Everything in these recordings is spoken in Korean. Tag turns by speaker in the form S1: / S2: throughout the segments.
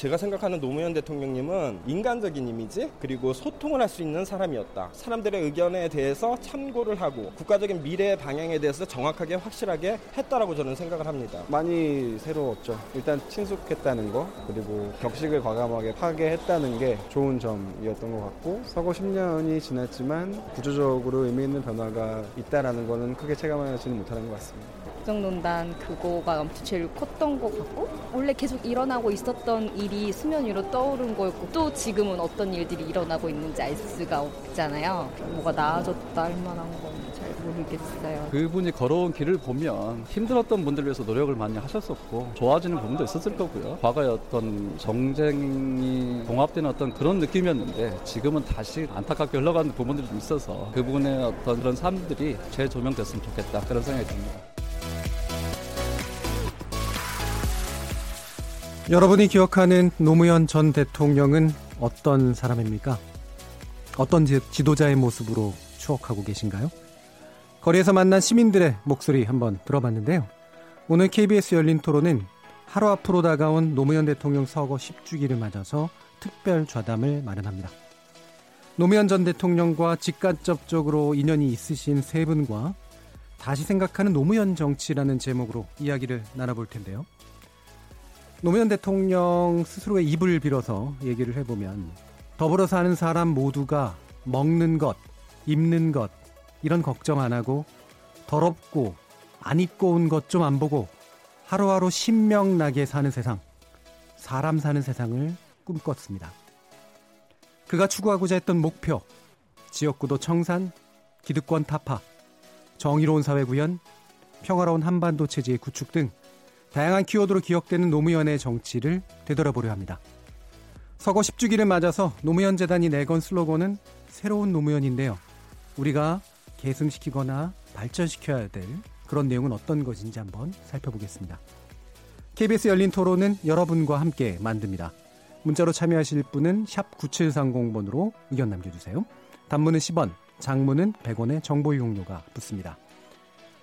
S1: 제가 생각하는 노무현 대통령님은 인간적인 이미지 그리고 소통을 할 수 있는 사람이었다. 사람들의 의견에 대해서 참고를 하고 국가적인 미래 방향에 대해서 정확하게 확실하게 했다라고 저는 생각을 합니다.
S2: 많이 새로웠죠. 일단 친숙했다는 거 그리고 격식을 과감하게 파괴했다는 게 좋은 점이었던 것 같고 서거 10년이 지났지만 구조적으로 의미 있는 변화가 있다라는 거는 크게 체감하지는 못하는 것 같습니다.
S3: 국정농단 그거가 아무튼 제일 컸던 것 같고 원래 계속 일어나고 있었던 일이 수면 위로 떠오른 거였고 또 지금은 어떤 일들이 일어나고 있는지 알 수가 없잖아요. 뭐가 나아졌다 할 만한 건 잘 모르겠어요.
S4: 그분이 걸어온 길을 보면 힘들었던 분들 위해서 노력을 많이 하셨었고 좋아지는 부분도 있었을 거고요. 과거의 어떤 정쟁이 봉합되는 어떤 그런 느낌이었는데 지금은 다시 안타깝게 흘러가는 부분들이 좀 있어서 그분의 어떤 그런 삶들이 재조명됐으면 좋겠다 그런 생각이 듭니다.
S5: 여러분이 기억하는 노무현 전 대통령은 어떤 사람입니까? 어떤 지도자의 모습으로 추억하고 계신가요? 거리에서 만난 시민들의 목소리 한번 들어봤는데요. 오늘 KBS 열린 토론은 하루 앞으로 다가온 노무현 대통령 서거 10주기를 맞아서 특별 좌담을 마련합니다. 노무현 전 대통령과 직간접적으로 인연이 있으신 세 분과 다시 생각하는 노무현 정치라는 제목으로 이야기를 나눠볼 텐데요. 노무현 대통령 스스로의 입을 빌어서 얘기를 해보면 더불어 사는 사람 모두가 먹는 것, 입는 것 이런 걱정 안 하고 더럽고 안 입고 온 것 좀 안 보고 하루하루 신명나게 사는 세상, 사람 사는 세상을 꿈꿨습니다. 그가 추구하고자 했던 목표, 지역구도 청산, 기득권 타파, 정의로운 사회 구현, 평화로운 한반도 체제의 구축 등 다양한 키워드로 기억되는 노무현의 정치를 되돌아보려 합니다. 서거 10주기를 맞아서 노무현 재단이 내건 슬로건은 새로운 노무현인데요. 우리가 계승시키거나 발전시켜야 될 그런 내용은 어떤 것인지 한번 살펴보겠습니다. KBS 열린 토론은 여러분과 함께 만듭니다. 문자로 참여하실 분은 9730번으로 의견 남겨주세요. 단문은 10원, 장문은 100원의 정보 이용료가 붙습니다.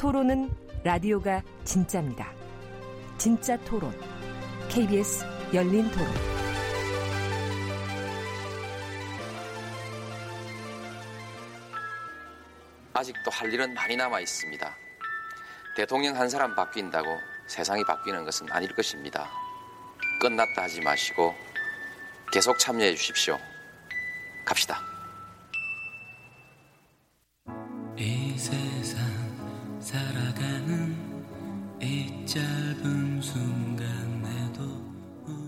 S6: 토론은 라디오가 진짜입니다. 진짜 토론. KBS 열린 토론.
S7: 아직도 할 일은 많이 남아 있습니다. 대통령 한 사람 바뀐다고 세상이 바뀌는 것은 아닐 것입니다. 끝났다 하지 마시고 계속 참여해 주십시오. 갑시다. 이세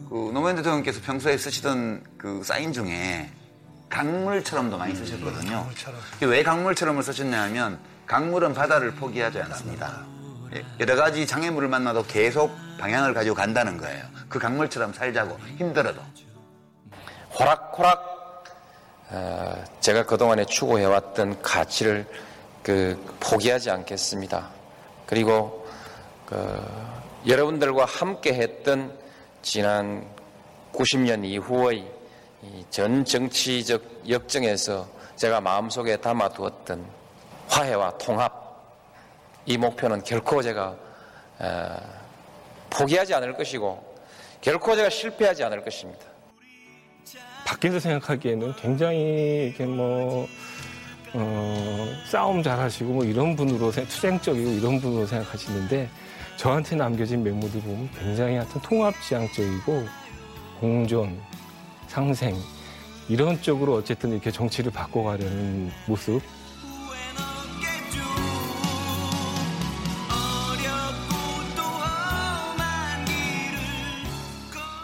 S8: 그 노무현 대통령께서 평소에 쓰시던 그 사인 중에 강물처럼도 많이 쓰셨거든요. 강물처럼. 왜 강물처럼을 쓰셨냐 하면 강물은 바다를 포기하지 않습니다. 예, 여러 가지 장애물을 만나도 계속 방향을 가지고 간다는 거예요. 그 강물처럼 살자고 힘들어도.
S7: 호락호락 어, 제가 그동안에 추구해왔던 가치를 그 포기하지 않겠습니다. 그리고 그 여러분들과 함께 했던 지난 90년 이후의 전 정치적 역정에서 제가 마음속에 담아두었던 화해와 통합 이 목표는 결코 제가 어, 포기하지 않을 것이고 결코 제가 실패하지 않을 것입니다.
S9: 밖에서 생각하기에는 굉장히 이렇게 뭐 어, 싸움 잘하시고 뭐 이런 분으로 투쟁적이고 이런 분으로 생각하시는데 저한테 남겨진 메모들 보면 굉장히 하여튼 통합지향적이고 공존, 상생 이런 쪽으로 어쨌든 이렇게 정치를 바꿔가려는 모습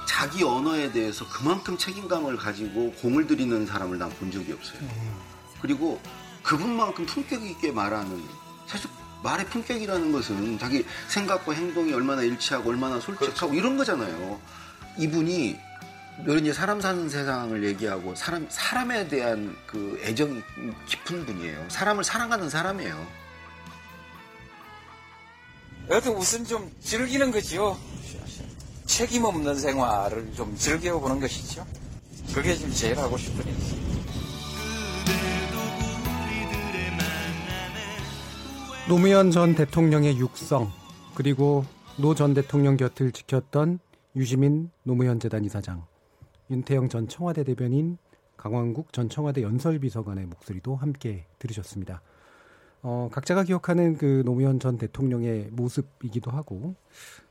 S10: 자기 언어에 대해서 그만큼 책임감을 가지고 공을 들이는 사람을 난 본 적이 없어요. 음. 그리고 그분만큼 품격 있게 말하는 사실 말의 품격이라는 것은 자기 생각과 행동이 얼마나 일치하고 얼마나 솔직하고 이런 거잖아요. 이분이 이런 이제 사람 사는 세상을 얘기하고 사람 사람에 대한 그 애정이 깊은 분이에요. 사람을 사랑하는 사람이에요.
S11: 여튼 우선 좀 즐기는 거지요. 책임 없는 생활을 좀 즐겨보는 것이죠. 그게 지금 제일 하고 싶은 일이죠.
S5: 노무현 전 대통령의 육성 그리고 노 전 대통령 곁을 지켰던 유시민 노무현 재단 이사장 윤태영 전 청와대 대변인 강왕국 전 청와대 연설비서관의 목소리도 함께 들으셨습니다. 어, 각자가 기억하는 그 노무현 전 대통령의 모습이기도 하고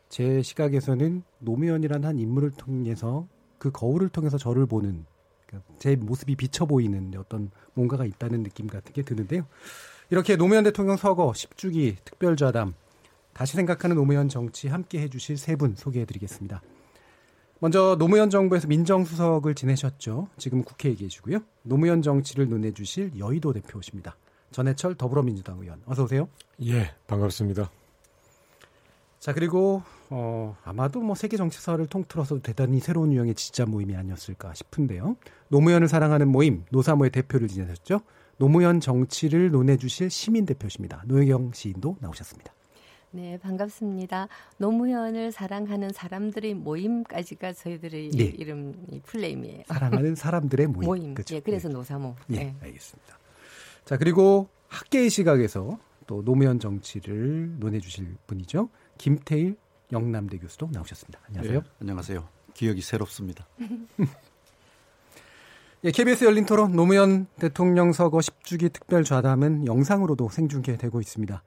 S5: 제 시각에서는 노무현이란 한 인물을 통해서 그 거울을 통해서 저를 보는 그러니까 제 모습이 비쳐 보이는 어떤 뭔가가 있다는 느낌 같은 게 드는데요. 이렇게 노무현 대통령 서거 10주기 특별좌담 다시 생각하는 노무현 정치 함께 해주실 세 분 소개해드리겠습니다. 먼저 노무현 정부에서 민정수석을 지내셨죠. 지금 국회에 계시고요. 노무현 정치를 논해 주실 여의도 대표십니다. 전해철 더불어민주당 의원 어서 오세요.
S12: 예, 반갑습니다.
S5: 자 그리고 어, 아마도 뭐 세계 정치사를 통틀어서 대단히 새로운 유형의 지자 모임이 아니었을까 싶은데요. 노무현을 사랑하는 모임 노사모의 대표를 지내셨죠. 노무현 정치를 논해 주실 시민 대표십니다. 노혜경 시인도 나오셨습니다.
S13: 네, 반갑습니다. 노무현을 사랑하는 사람들의 모임까지가 저희들의
S5: 네.
S13: 이름 플레임이에요.
S5: 사랑하는 사람들의 모임.
S13: 모임.
S5: 그렇죠.
S13: 예, 그래서 노사모.
S5: 예,
S13: 네.
S5: 알겠습니다. 자 그리고 학계의 시각에서 또 노무현 정치를 논해 주실 분이죠. 김태일 영남대 교수도 나오셨습니다. 안녕하세요.
S14: 네, 안녕하세요. 기억이 새롭습니다.
S5: 예, KBS 열린 토론 노무현 대통령 서거 10주기 특별 좌담은 영상으로도 생중계되고 있습니다.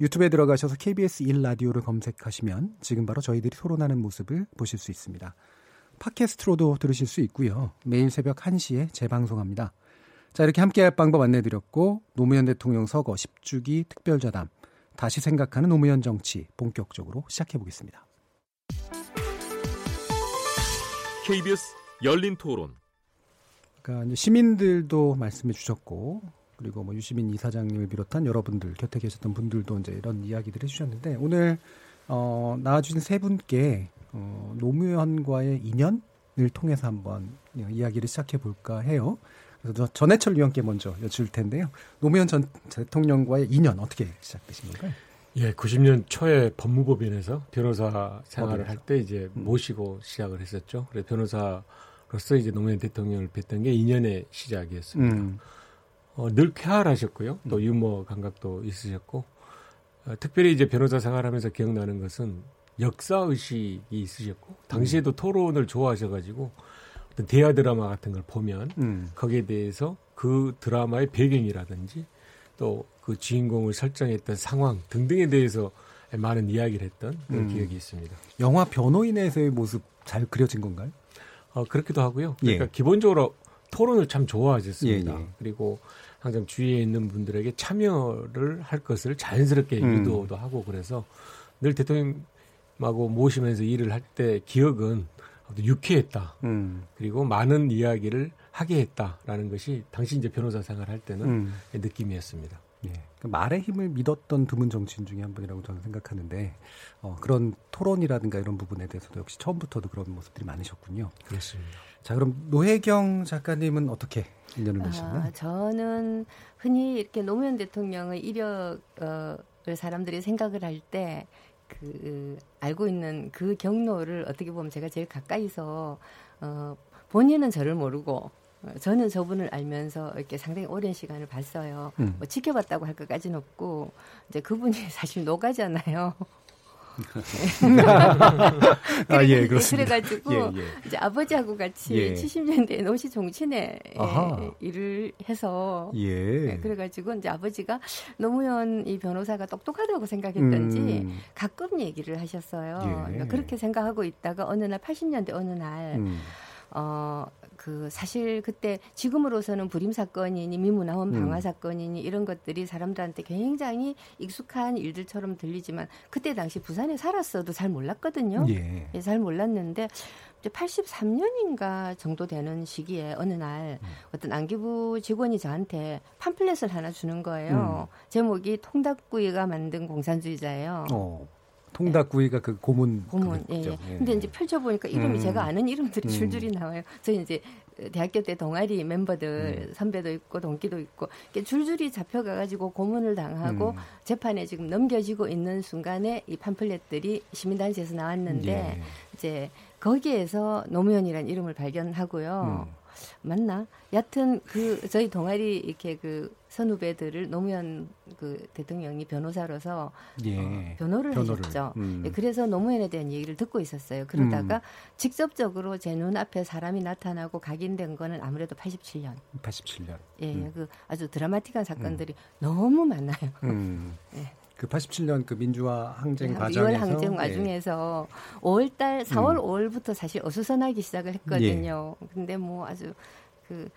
S5: 유튜브에 들어가셔서 KBS 1라디오를 검색하시면 지금 바로 저희들이 토론하는 모습을 보실 수 있습니다. 팟캐스트로도 들으실 수 있고요. 매일 새벽 1시에 재방송합니다. 자, 이렇게 함께할 방법 안내드렸고 노무현 대통령 서거 10주기 특별좌담 다시 생각하는 노무현 정치 본격적으로 시작해 보겠습니다.
S15: KBS 열린 토론.
S5: 그러니까 시민들도 말씀해 주셨고 그리고 뭐 유시민 이사장님을 비롯한 여러분들 곁에 계셨던 분들도 이제 이런 이야기들을 해주셨는데 오늘 어, 나와주신 세 분께 어, 노무현과의 인연을 통해서 한번 이야기를 시작해 볼까 해요. 그래서 전해철 위원께 먼저 여쭐 텐데요. 노무현 전 대통령과의 인연 어떻게 시작되신 건가요?
S12: 예, 90년 초에 법무법인에서 변호사 생활을. 할 때 이제
S5: 음.
S12: 모시고 시작을 했었죠. 그래서 변호사 로서 이제 노무현 대통령을 뵀던 게 인연의 시작이었습니다.
S5: 음.
S12: 어, 늘 쾌활하셨고요. 또 유머 감각도 있으셨고 어, 특별히 이제 변호사 생활하면서 기억나는 것은 역사 의식이 있으셨고 당시에도
S5: 음.
S12: 토론을 좋아하셔가지고 어떤 대화 드라마 같은 걸 보면
S5: 음.
S12: 거기에 대해서 그 드라마의 배경이라든지 또 그 주인공을 설정했던 상황 등등에 대해서 많은 이야기를 했던 그런
S5: 음.
S12: 기억이 있습니다.
S5: 영화 변호인에서의 모습 잘 그려진 건가요?
S12: 어, 그렇기도 하고요. 그러니까
S5: 예.
S12: 기본적으로 토론을 참 좋아하셨습니다.
S5: 예, 예.
S12: 그리고 항상 주위에 있는 분들에게 참여를 할 것을 자연스럽게
S5: 음.
S12: 유도도 하고 그래서 늘 대통령하고 모시면서 일을 할 때 기억은 유쾌했다.
S5: 음.
S12: 그리고 많은 이야기를 하게 했다라는 것이 당시 이제 변호사 생활할 때는
S5: 음.
S12: 느낌이었습니다.
S5: 예, 그 말의 힘을 믿었던 드문 정치인 중에 한 분이라고 저는 생각하는데 어, 그런 토론이라든가 이런 부분에 대해서도 역시 처음부터도 그런 모습들이 많으셨군요.
S12: 그렇습니다.
S5: 자, 그럼 노혜경 작가님은 어떻게 인연을 맺으셨나요?
S13: 아, 저는 흔히 이렇게 노무현 대통령의 이력을 사람들이 생각을 할때 그 알고 있는 그 경로를 어떻게 보면 제가 제일 가까이서 어, 본인은 저를 모르고 어, 저는 저분을 알면서 이렇게 상당히 오랜 시간을 봤어요.
S5: 음.
S13: 뭐 지켜봤다고 할 것까지는 없고 이제 그분이 사실 노가잖아요.
S5: 아, 예, 그렇습니다.
S13: 그래가지고
S5: 예, 예.
S13: 이제 아버지하고 같이
S5: 예.
S13: 70년대 노시 종친회. 일을 해서
S5: 예.
S13: 네, 그래가지고 이제 아버지가 노무현 이 변호사가 똑똑하다고 생각했던지
S5: 음.
S13: 가끔 얘기를 하셨어요.
S5: 예.
S13: 그러니까 그렇게 생각하고 있다가 어느 날 80년대 어느 날
S5: 음.
S13: 어, 그 사실 그때 지금으로서는 불임 사건이니 미문화원 방화 음. 사건이니 이런 것들이 사람들한테 굉장히 익숙한 일들처럼 들리지만 그때 당시 부산에 살았어도 잘 몰랐거든요. 예. 예, 잘 몰랐는데 이제 83년인가 정도 되는 시기에 어느 날 음. 어떤 안기부 직원이 저한테 팜플렛을 하나 주는 거예요. 음. 제목이 통닭구이가 만든 공산주의자예요. 어.
S5: 통닭구이가 그 고문
S13: 고문 예, 예. 예. 근데 이제 펼쳐 보니까 이름이 음. 제가 아는 이름들이 음. 줄줄이 나와요. 저희 이제 대학교 때 동아리 멤버들 음. 선배도 있고 동기도 있고 줄줄이 잡혀가 가지고 고문을 당하고 음. 재판에 지금 넘겨지고 있는 순간에 이 팜플렛들이 시민단체에서 나왔는데 예. 이제 거기에서 노무현이라는 이름을 발견하고요. 음. 맞나? 여튼 그 저희 동아리 이렇게 그 선후배들을 노무현 그 대통령이 변호사로서 예. 어, 변호를, 변호를 하셨죠. 음. 예, 그래서 노무현에 대한 얘기를 듣고 있었어요. 그러다가 음. 직접적으로 제 눈앞에 사람이 나타나고 각인된 거는 아무래도 87년.
S5: 87년.
S13: 예, 음. 그 아주 드라마틱한 사건들이 음. 너무 많아요. 음.
S5: 예. 그 87년 그 민주화 항쟁 네, 과정에서 2월
S13: 항쟁 예. 와중에서 예. 5월 달 4월 음. 5월부터 사실 어수선하기 시작을 했거든요. 예. 근데 뭐 아주 그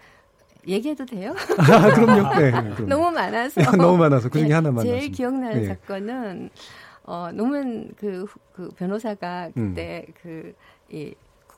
S13: 얘기해도 돼요?
S5: 아, 그럼요. 네, 그럼요.
S13: 너무 많아서.
S5: 너무 많아서 그 중에 하나만.
S13: 제일 말씀. 기억나는 네. 사건은 어 노무현 그, 그 변호사가 그때 음. 그 이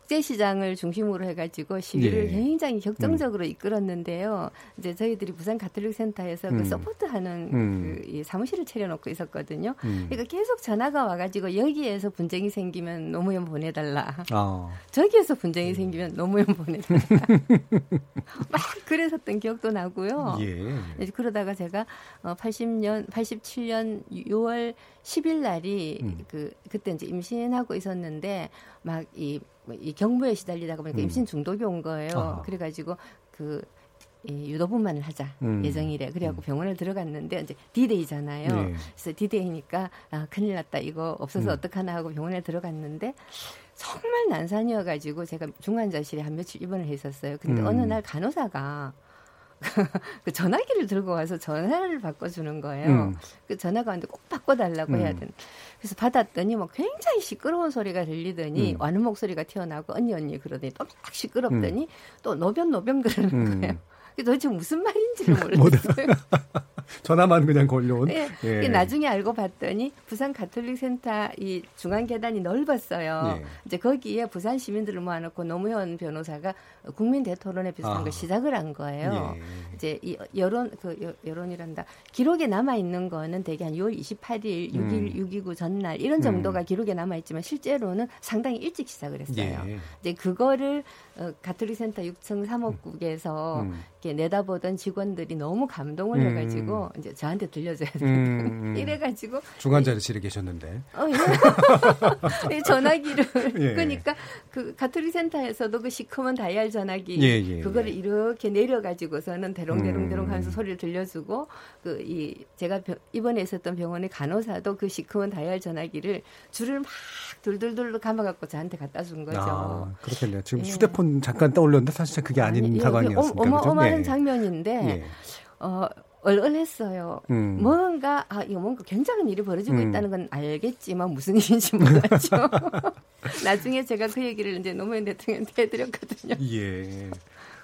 S13: 국제 시장을 중심으로 해가지고 시위를 예. 굉장히 격정적으로 음. 이끌었는데요. 이제 저희들이 부산 가톨릭 센터에서 그 음. 그 서포트하는 음. 그이 사무실을 차려놓고 있었거든요. 음. 그러니까 계속 전화가 와가지고 여기에서 분쟁이 생기면 노무현 보내달라. 아. 저기에서 분쟁이 생기면 노무현 보내달라. 막 그랬었던 기억도 나고요. 예. 그러다가 제가 어 80년, 87년 6월 10일 날이 음. 그 그때 이제 임신하고 있었는데 막이 뭐 이 격무에 시달리다가 보니까 음. 임신 중독이 온 거예요. 아. 그래가지고 그이 유도분만을 하자 음. 예정일에 그래갖고 음. 병원을 들어갔는데 이제 디데이잖아요. 네. 그래서 디데이니까 아 큰일 났다 이거 없어서 음. 어떡하나 하고 병원에 들어갔는데 정말 난산이어가지고 제가 중환자실에 한 며칠 입원을 했었어요. 근데 음. 어느 날 간호사가 그 전화기를 들고 와서 전화를 바꿔주는 거예요. 음. 그 전화가 왔는데 꼭 바꿔달라고 음. 해야 되는. 그래서 받았더니 뭐 굉장히 시끄러운 소리가 들리더니 음. 와는 목소리가 튀어나오고 언니 언니 그러더니 또 막 시끄럽더니 음. 또 노변 노변 그러는 음. 거예요. 도대체 무슨 말인지를 몰랐어요.
S5: 전화만 그냥 걸려온.
S13: 네. 예. 나중에 알고 봤더니 부산 가톨릭 센터 이 중앙 계단이 넓었어요. 예. 이제 거기에 부산 시민들을 모아놓고 노무현 변호사가 국민 대토론회 비슷한 아. 걸 시작을 한 거예요. 예. 이제 이 여론 그 여론이란다 기록에 남아 있는 거는 대개 한 6월 28일, 6일, 음. 6.29 전날 이런 정도가 음. 기록에 남아 있지만 실제로는 상당히 일찍 시작을 했어요. 예. 이제 그거를 어, 가톨릭 센터 6층 3호국에서 음. 이렇게 내다보던 직원들이 너무 감동을 음. 해가지고 이제 저한테 들려줘야 돼. 음. 이래가지고
S5: 중간 자리실에 계셨는데.
S13: 어, 예. 전화기를 예. 그러니까 그 가톨릭 센터에서도 그 시커먼 다이얼 전화기 예, 예, 그거를 예. 이렇게 내려가지고서는 대롱대롱대롱 음. 하면서 소리를 들려주고 그 이 제가 입원해 있었던 병원의 간호사도 그 시커먼 다이얼 전화기를 줄을 막 둘둘둘 감아갖고 저한테 갖다 준 거죠. 아,
S5: 그렇겠네요. 지금 예. 휴대폰 잠깐 떠올렸는데 사실 그게 아닌 아니, 상황이었습니다.
S13: 어마어마 한 예. 장면인데 예. 어, 얼얼했어요. 음. 뭔가 아 이거 뭔가 굉장한 일이 벌어지고 음. 있다는 건 알겠지만 무슨 일인지 몰랐죠. 나중에 제가 그 얘기를 이제 노무현 대통령한테 해드렸거든요.
S5: 예.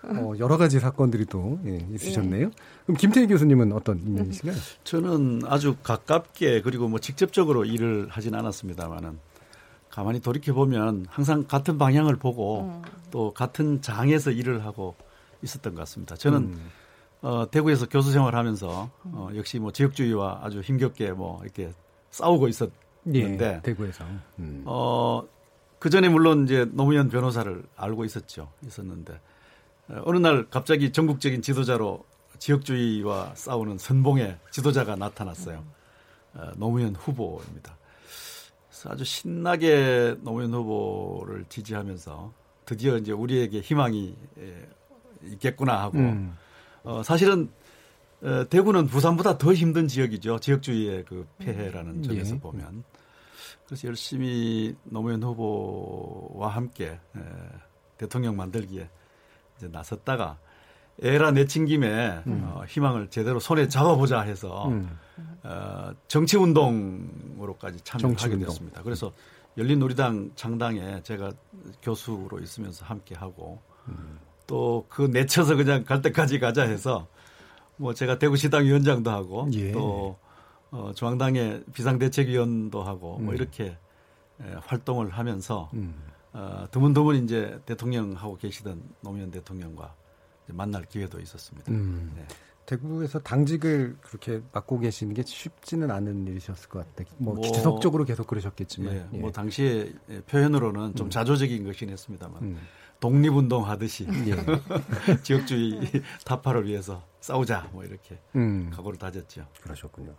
S5: 어, 여러 가지 사건들이 또 예, 있으셨네요. 예. 그럼 김태희 교수님은 어떤 인연이신가요?
S14: 저는 아주 가깝게 그리고 뭐 직접적으로 일을 하진 않았습니다만은 가만히 돌이켜 보면 항상 같은 방향을 보고 음. 또 같은 장에서 일을 하고 있었던 것 같습니다. 저는 음. 어, 대구에서 교수 생활하면서 어, 역시 뭐 지역주의와 아주 힘겹게 뭐 이렇게 싸우고 있었는데 예,
S5: 대구에서
S14: 음. 어, 그 전에 물론 이제 노무현 변호사를 알고 있었죠. 있었는데 어, 어느 날 갑자기 전국적인 지도자로 지역주의와 싸우는 선봉의 지도자가 나타났어요. 어, 노무현 후보입니다. 아주 신나게 노무현 후보를 지지하면서 드디어 이제 우리에게 희망이 있겠구나 하고 음. 어, 사실은 어, 대구는 부산보다 더 힘든 지역이죠. 지역주의의 그 폐해라는 음. 점에서 예. 보면. 그래서 열심히 노무현 후보와 함께 에, 대통령 만들기에 이제 나섰다가 에라 내친 김에 음. 어, 희망을 제대로 손에 잡아보자 해서 음. 어, 정치 운동으로까지 참여하게 정치 됐습니다. 그래서 열린우리당 창당에 제가 교수로 있으면서 함께 하고 음. 또 그 내쳐서 그냥 갈 때까지 가자 해서 뭐 제가 대구시당 위원장도 하고
S5: 예.
S14: 또 어, 중앙당의 비상대책위원도 하고 뭐
S5: 음.
S14: 이렇게 에, 활동을 하면서
S5: 음.
S14: 어, 드문드문 이제 대통령하고 계시던 노무현 대통령과 이제 만날 기회도 있었습니다.
S5: 음.
S14: 네.
S5: 대구에서 당직을 그렇게 맡고 계시는 게 쉽지는 않은 일이셨을 것 같아요. 뭐,
S14: 뭐,
S5: 지속적으로 계속 그러셨겠지만.
S14: 예, 뭐 당시에 표현으로는 좀
S5: 음.
S14: 자조적인 것이긴 했습니다만
S5: 음.
S14: 독립운동 하듯이
S5: 예.
S14: 지역주의 타파를 위해서 싸우자 뭐 이렇게
S5: 음.
S14: 각오를 다졌죠.
S5: 그러셨군요.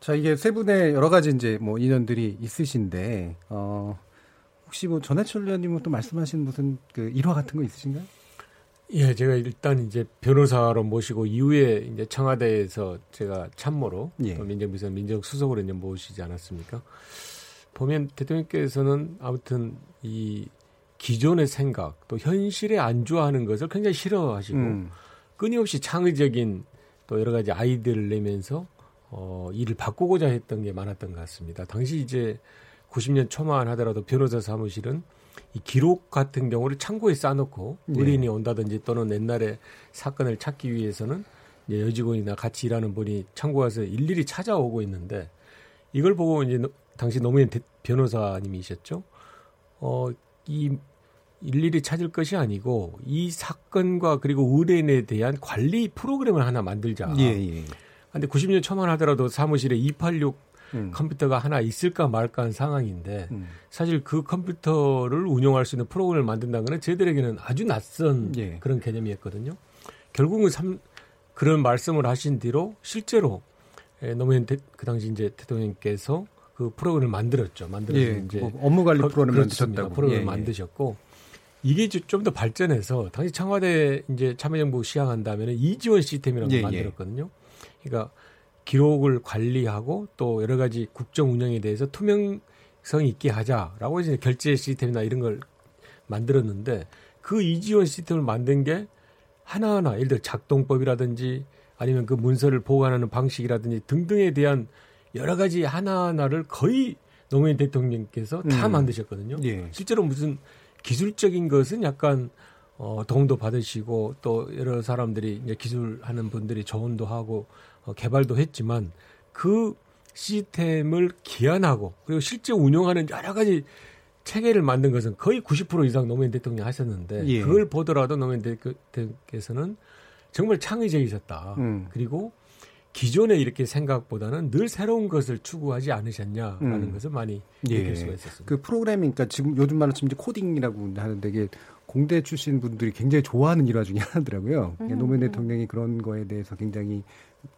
S5: 자, 이게 세 분의 여러 가지 이제 뭐 인연들이 있으신데, 어, 혹시 뭐 전해철 의원님은 또 말씀하신 무슨 그 일화 같은 거 있으신가요?
S12: 예, 제가 일단 이제 변호사로 모시고 이후에 이제 청와대에서 제가 참모로
S5: 예.
S12: 또 민정비서 민정수석으로 이제 모시지 않았습니까? 보면 대통령께서는 아무튼 이 기존의 생각 또 현실에 안주하는 것을 굉장히 싫어하시고
S5: 음.
S12: 끊임없이 창의적인 또 여러 가지 아이디어를 내면서 어, 일을 바꾸고자 했던 게 많았던 것 같습니다. 당시 이제 90년 초만 하더라도 변호사 사무실은 이 기록 같은 경우를 창고에 쌓아놓고
S5: 네.
S12: 의뢰인이 온다든지 또는 옛날에 사건을 찾기 위해서는 이제 여직원이나 같이 일하는 분이 창고 가서 일일이 찾아오고 있는데 이걸 보고 이제 노- 당시 노무현 대- 변호사님이셨죠. 어, 이 일일이 찾을 것이 아니고 이 사건과 그리고 의뢰인에 대한 관리 프로그램을 하나 만들자.
S5: 예, 예.
S12: 근데 90년 초만 하더라도 사무실에 286
S5: 음.
S12: 컴퓨터가 하나 있을까 말까 한 상황인데
S5: 음.
S12: 사실 그 컴퓨터를 운영할 수 있는 프로그램을 만든다는 것은 저희들에게는 아주 낯선
S5: 예.
S12: 그런 개념이었거든요. 결국은 삼, 그런 말씀을 하신 뒤로 실제로 에, 노무현 대, 그 당시 이제 대통령께서 그 프로그램을 만들었죠. 만들어서
S5: 예,
S12: 이제
S5: 뭐 업무 관리
S12: 거-
S5: 프로그램
S12: 그렇습니다.
S5: 만드셨다고.
S12: 프로그램
S5: 예, 예.
S12: 만드셨고 이게 좀 더 발전해서 당시 청와대 이제 참여정부 시행한 다음에는 이지원 시스템이라는 걸
S5: 예, 예.
S12: 만들었거든요. 그러니까 기록을 관리하고 또 여러 가지 국정 운영에 대해서 투명성 있게 하자라고 이제 결제 시스템이나 이런 걸 만들었는데 그 이지원 시스템을 만든 게 하나하나 예를 들어 작동법이라든지 아니면 그 문서를 보관하는 방식이라든지 등등에 대한 여러 가지 하나하나를 거의 노무현 대통령께서 다
S5: 음.
S12: 만드셨거든요.
S5: 예.
S12: 실제로 무슨 기술적인 것은 약간 어, 도움도 받으시고 또 여러 사람들이 이제 기술하는 분들이 조언도 하고 어, 개발도 했지만 그 시스템을 기한하고 그리고 실제 운영하는 여러 가지 체계를 만든 것은 거의 90% 이상 노무현 대통령이 하셨는데
S5: 예.
S12: 그걸 보더라도 노무현 대통령께서는 정말 창의적이셨다.
S5: 음.
S12: 그리고 기존에 이렇게 생각보다는 늘 새로운 것을 추구하지 않으셨냐라는
S5: 음.
S12: 것을 많이
S5: 예.
S12: 느낄 수가 있었습니다.
S5: 그 프로그래밍, 그러니까 지금 요즘 말로 치면 이제 코딩이라고 하는데 이게 공대 출신 분들이 굉장히 좋아하는 일화 중에 하나더라고요.
S13: 음.
S5: 노무현 대통령이 그런 거에 대해서 굉장히